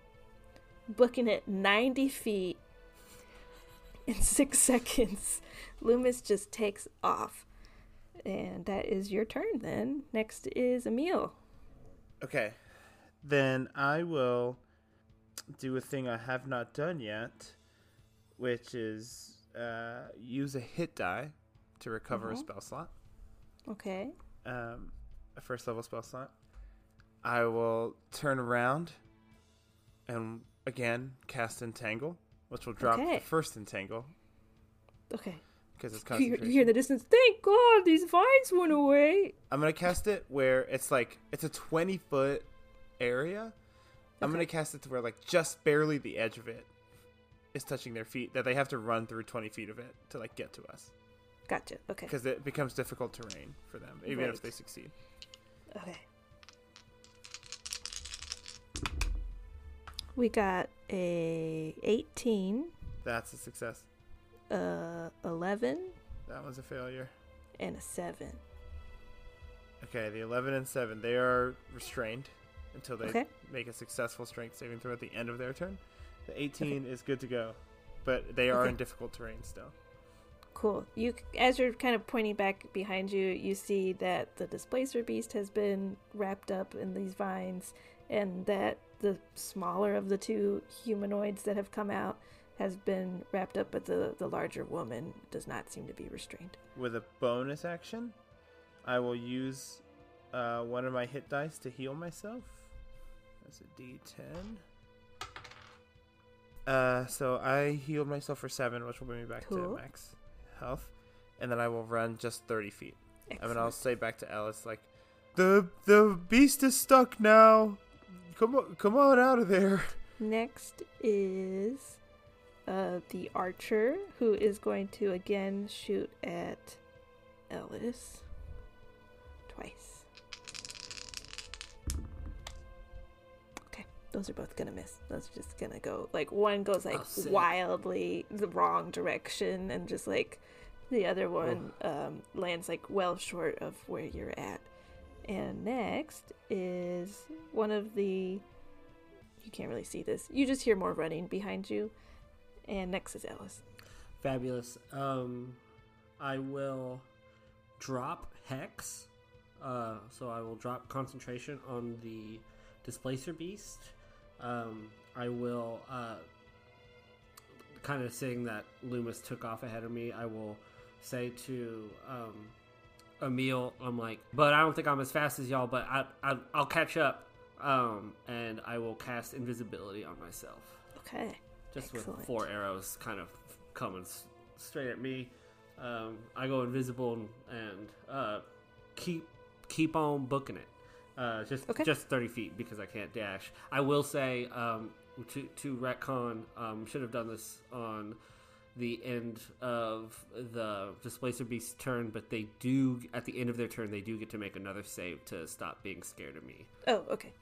booking it 90 feet in six seconds. Lü'mis just takes off. And that is your turn then. Next is emil. Okay. Then I will do a thing I have not done yet, which is uh, use a hit die to recover a Mhm. spell slot, okay. Um, a first level spell slot. I will turn around and again cast Entangle, which will drop Okay. the first Entangle okay because it's concentration. you hear in the distance, thank God these vines went away. I'm gonna cast it where it's like it's a 20 foot area. I'm gonna cast it to where like just barely the edge of it is touching their feet. That they have to run through 20 feet of it to like get to us Gotcha. Okay. because it becomes difficult terrain for them, even if they succeed. Okay. We got a 18, That's a success. a 11, That was a failure. and a 7. Okay, the 11 and 7 they are restrained until they Okay. make a successful strength saving throw at the end of their turn. The 18 is good to go, but they are Okay. in difficult terrain still. Cool. You, as you're kind of pointing back behind you, you see that the displacer beast has been wrapped up in these vines, and that the smaller of the two humanoids that have come out has been wrapped up, but the the larger woman does not seem to be restrained. With a bonus action, I will use uh, one of my hit dice to heal myself. That's a D10. Uh, so I healed myself for seven, which will bring me back to max health, and then I will run just thirty feet. And then I'll say back to Alice, like, the the beast is stuck now. Come on, come on out of there. Next is uh, the archer, who is going to again shoot at Ellis twice. Okay, those are both gonna miss. Those are just gonna go like one goes like Oh, wildly the wrong direction, and just like the other one um, lands like well short of where you're at. And next is one of the you can't really see this. You just hear more running behind you. And next is Alice. Fabulous. Um, I will drop Hex. Uh, so I will drop concentration on the Displacer Beast. Um, I will, uh, kind of seeing that Lü'mis took off ahead of me, I will say to um, Emil, I'm like, but I don't think I'm as fast as y'all, but I, I, I'll catch up. Um, and I will cast invisibility on myself Okay. just with four arrows kind of coming s- straight at me. Um, I go invisible and, and uh, keep keep on booking it. Uh, just Okay. just thirty feet because I can't dash. I will say um, to to retcon um, should have done this on the end of the displacer beast's turn, but they do at the end of their turn they do get to make another save to stop being scared of me. Oh, okay.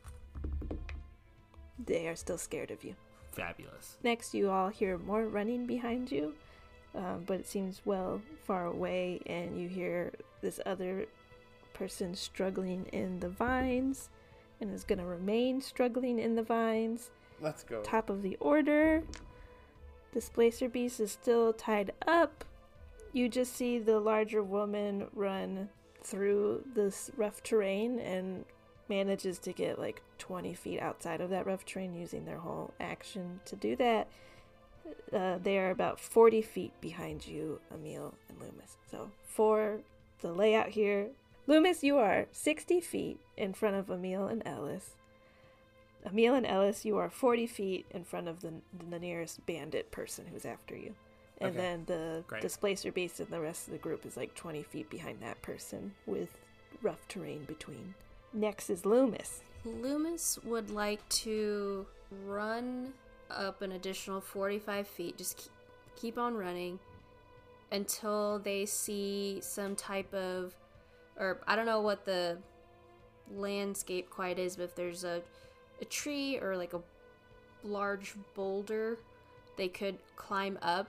They are still scared of you. Fabulous. Next, you all hear more running behind you, um, but it seems well far away, and you hear this other person struggling in the vines and is going to remain struggling in the vines. Let's go. Top of the order Displacer Beast is still tied up. You just see the larger woman run through this rough terrain and manages to get like 20 feet outside of that rough terrain using their whole action to do that. Uh, they are about 40 feet behind you, Emil and Lü'mis. So, for the layout here, Lü'mis, you are 60 feet in front of Emil and Ellis. Emil and Ellis, you are 40 feet in front of the, the nearest bandit person who's after you. And Okay. then the Great. displacer beast and the rest of the group is like 20 feet behind that person with rough terrain between. Next is Lü'mis. Lü'mis would like to run up an additional 45 feet, just keep, keep on running until they see some type of, or I don't know what the landscape quite is, but if there's a, a tree or like a large boulder, they could climb up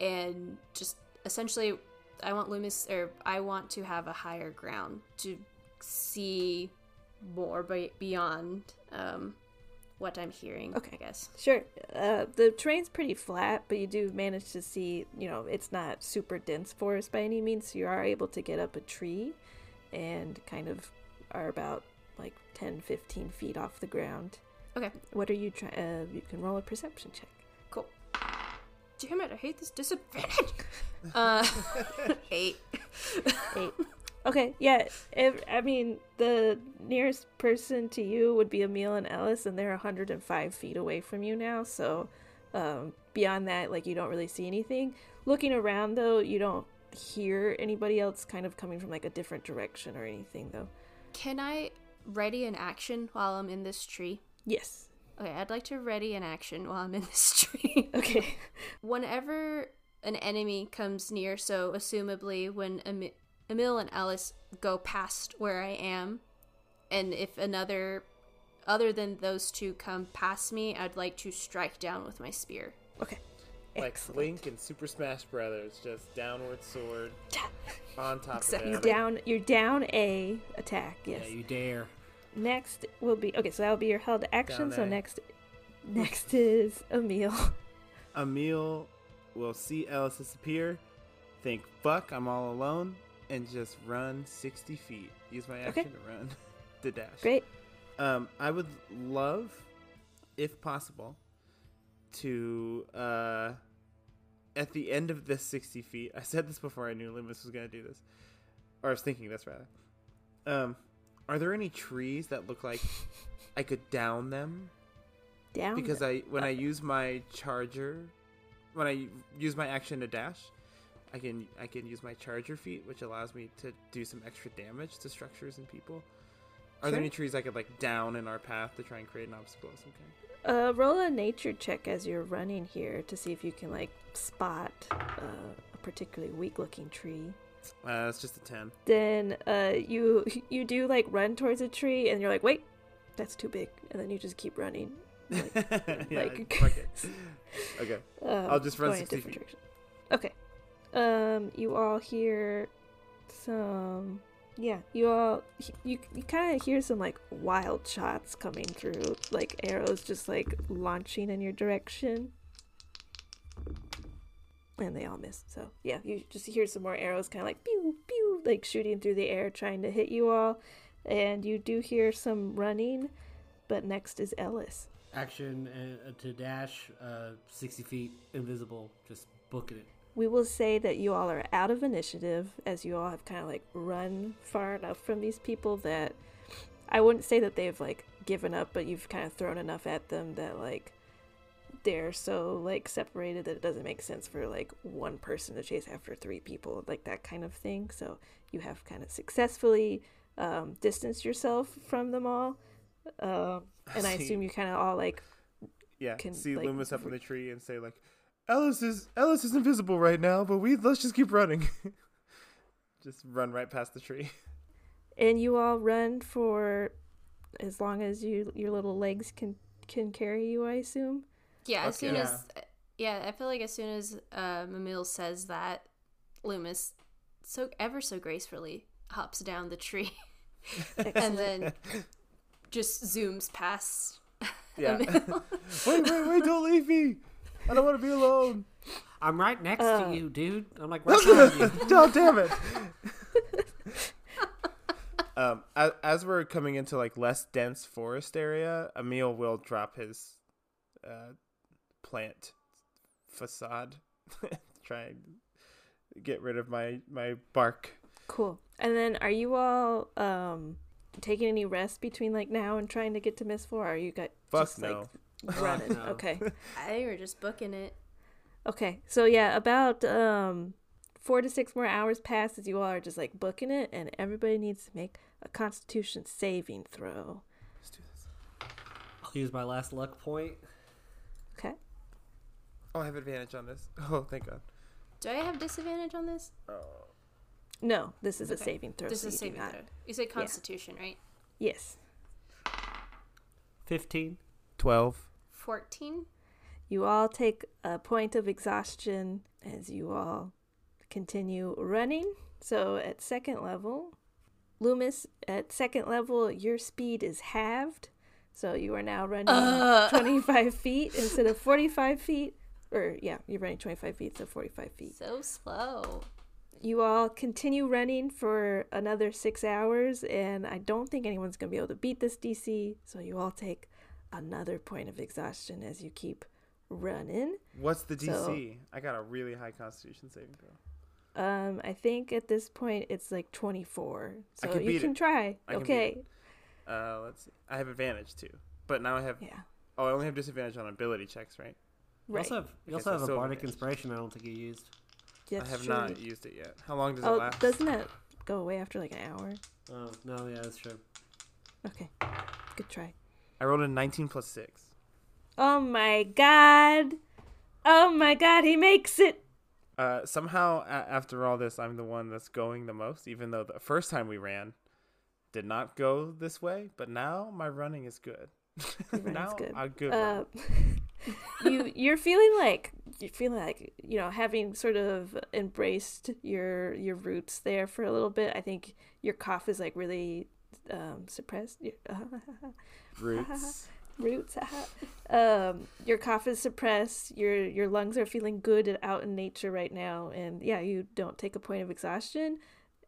and just essentially. I want Lü'mis, or I want to have a higher ground to see more be- beyond um, what I'm hearing. Okay. I guess. Sure. Uh, the terrain's pretty flat, but you do manage to see, you know, it's not super dense forest by any means, so you are able to get up a tree and kind of are about like 10, 15 feet off the ground. Okay. What are you trying? Uh, you can roll a perception check. Cool. Damn it! I hate this disadvantage. uh, eight. Eight. Okay, yeah. If, I mean, the nearest person to you would be Emil and Ellis, and they're 105 feet away from you now. So, um, beyond that, like, you don't really see anything. Looking around, though, you don't hear anybody else kind of coming from like a different direction or anything, though. Can I ready an action while I'm in this tree? Yes. Okay, I'd like to ready an action while I'm in this tree. Okay. Whenever an enemy comes near, so assumably when Em- Emil and Alice go past where I am, and if another other than those two come past me, I'd like to strike down with my spear. Okay. Like Excellent. Link and Super Smash Brothers, just downward sword on top Exactly. of You it. down. You're down a attack. Yes. Yeah, you dare. Next will be okay. So that'll be your held action. So next, next is Emil. Emil will see Ellis disappear, think, fuck, I'm all alone, and just run 60 feet. Use my action Okay. to run the dash. Great. Um, I would love, if possible, to, uh, at the end of this 60 feet, I said this before I knew Lü'mis was going to do this, or I was thinking this rather. Um, are there any trees that look like I could down them? Down. because I when I use my charger, when I use my action to dash, I can I can use my charger feat, which allows me to do some extra damage to structures and people. Are there any trees I could like down in our path to try and create an obstacle of some kind? Uh, roll a nature check as you're running here to see if you can like spot uh, a particularly weak-looking tree. Uh, it's just a ten. Then uh, you you do like run towards a tree, and you're like, wait, that's too big, and then you just keep running. Like, yeah, like- it. Okay. um, I'll just run 60 feet. directions. Okay. Um, you all hear some. Yeah, you all you you kind of hear some like wild shots coming through, like arrows just like launching in your direction. And they all miss. So, yeah, you just hear some more arrows kind of like pew pew like shooting through the air trying to hit you all. And you do hear some running, but next is Ellis. Action uh, to dash, uh, 60 feet, invisible, just booking it. We will say that you all are out of initiative as you all have kind of like run far enough from these people that I wouldn't say that they've like given up, but you've kind of thrown enough at them that like they're so like separated that it doesn't make sense for like one person to chase after three people, like that kind of thing. So you have kind of successfully um, distanced yourself from them all. Um, and I assume you kind of all like Yeah. can, see like, Lü'mis up in the tree and say like, Ellis is Ellis is invisible right now, but we let's just keep running. just run right past the tree. and you all run for as long as you your little legs can can carry you i assume Yeah, as soon Yeah. as yeah, I feel like as soon as um, Emil says that, Lü'mis so ever so gracefully hops down the tree and then just zooms past Yeah. Wait, wait, wait! Don't leave me. I don't want to be alone. I'm right next Uh. to you, dude. I'm like right behind you. oh, damn it. um, as, as we're coming into like less dense forest area, Emil will drop his uh, plant facade, try and get rid of my my bark. Cool. And then are you all um taking any rest between like now and trying to get to Mistfall? Or are you got Fuck just no. like running? no. Okay. I think we're just booking it. Okay. So yeah, about um four to six more hours pass as you all are just like booking it and everybody needs to make a constitution saving throw. Let's do this. I'll use my last luck point. Okay. Oh, I have advantage on this. Oh, thank God. Do I have disadvantage on this? Oh. No, this is a saving throw. This so is a do saving not- throw. You said Constitution, right? Yes. Fifteen. Twelve. 14? You all take a point of exhaustion as you all continue running. So at second level, Lü'mis, at second level, your speed is halved. So you are now running Uh. 25 feet instead of 45 feet. Or, yeah, you're running 25 feet, so 45 feet. So slow. You all continue running for another six hours, and I don't think anyone's going to be able to beat this DC. So you all take another point of exhaustion as you keep running. What's the DC? So- I got a really high Constitution saving throw. Um, I think at this point it's like 24. I So can you can it. try. I can beat okay. Uh, let's see. I have advantage too, but now I have. Yeah. Oh, I only have disadvantage on ability checks, right? You Right. also have, you Okay, also so have a still bardic advantage. inspiration. I don't think you used. That's I have true. not used it yet. How long does it Oh, last? doesn't that go away after like an hour? Oh no, yeah, that's true. Okay. Good try. I rolled a 19 plus six. Oh my god. Oh my god, he makes it. Uh, somehow, a- after all this, I'm the one that's going the most, even though the first time we ran did not go this way. But now my running is good. Now good. I'm good. Uh, you you're feeling like you're feeling like you know having sort of embraced your your roots there for a little bit. I think your cough is like really um, suppressed. Your- Roots. roots. um, your cough is suppressed. Your your lungs are feeling good out in nature right now, and yeah, you don't take a point of exhaustion.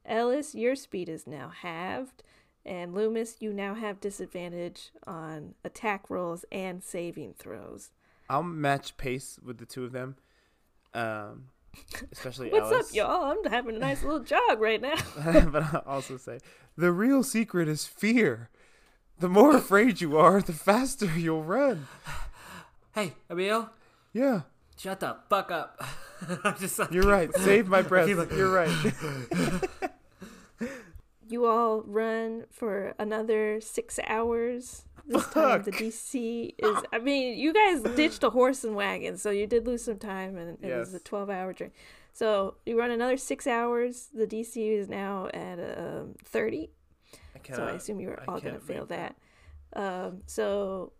Ellis, your speed is now halved, and Lü'mis, you now have disadvantage on attack rolls and saving throws. I'll match pace with the two of them. Um, especially What's Ellis. up, y'all? I'm having a nice little jog right now. but I'll also say the real secret is fear. The more afraid you are, the faster you'll run. Hey, Emil, Yeah, shut the fuck up. I'm just like, you're right. Save my breath. like- You're right. You all run for another six hours. This time the DC is. I mean, you guys ditched a horse and wagon, so you did lose some time, and it was a twelve-hour journey. So you run another six hours. The DC is now at um, thirty. I so I assume you are all gonna fail that. that. Um, so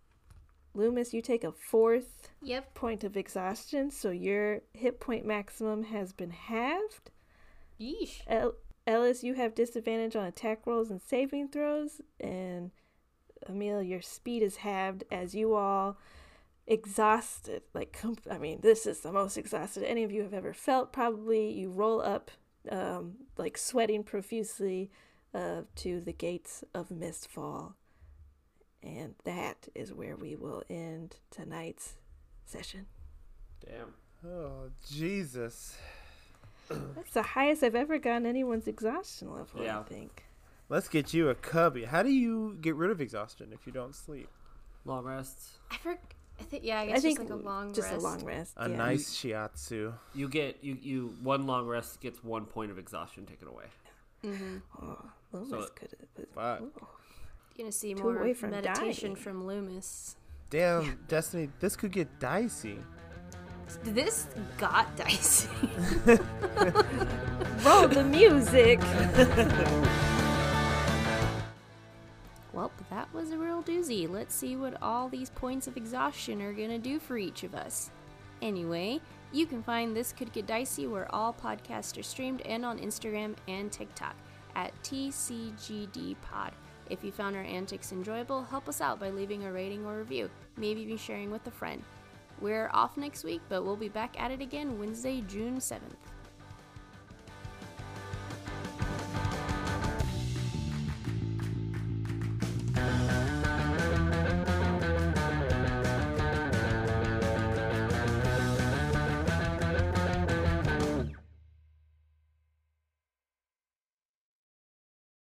Lü'mis, you take a fourth Yep. point of exhaustion, so your hit point maximum has been halved. Yeesh. El- Ellis, you have disadvantage on attack rolls and saving throws, and Emil, your speed is halved as you all exhausted. Like, com- I mean, this is the most exhausted any of you have ever felt. Probably you roll up, um, like sweating profusely, uh, to the gates of Mistfall, and that is where we will end tonight's session. Damn. Oh Jesus! That's the highest I've ever gotten anyone's exhaustion level. Yeah. I think. Let's get you a cubby. How do you get rid of exhaustion if you don't sleep? Long rests. I for, I think yeah, I guess I think just like a long just rest. a long rest. A yeah. nice shiatsu. You get you you one long rest gets one point of exhaustion taken away. Mm-hmm. Oh, Lü'mis So- could have. You're gonna see Two more from meditation dying. from Lü'mis. Damn, Destiny, this could get dicey. This got dicey. Roll the music. well, that was a real doozy. Let's see what all these points of exhaustion are gonna do for each of us. Anyway, you can find This Could Get Dicey where all podcasts are streamed and on Instagram and TikTok at TCGDPod. If you found our antics enjoyable, help us out by leaving a rating or review, maybe be sharing with a friend. We're off next week, but we'll be back at it again Wednesday, June 7th.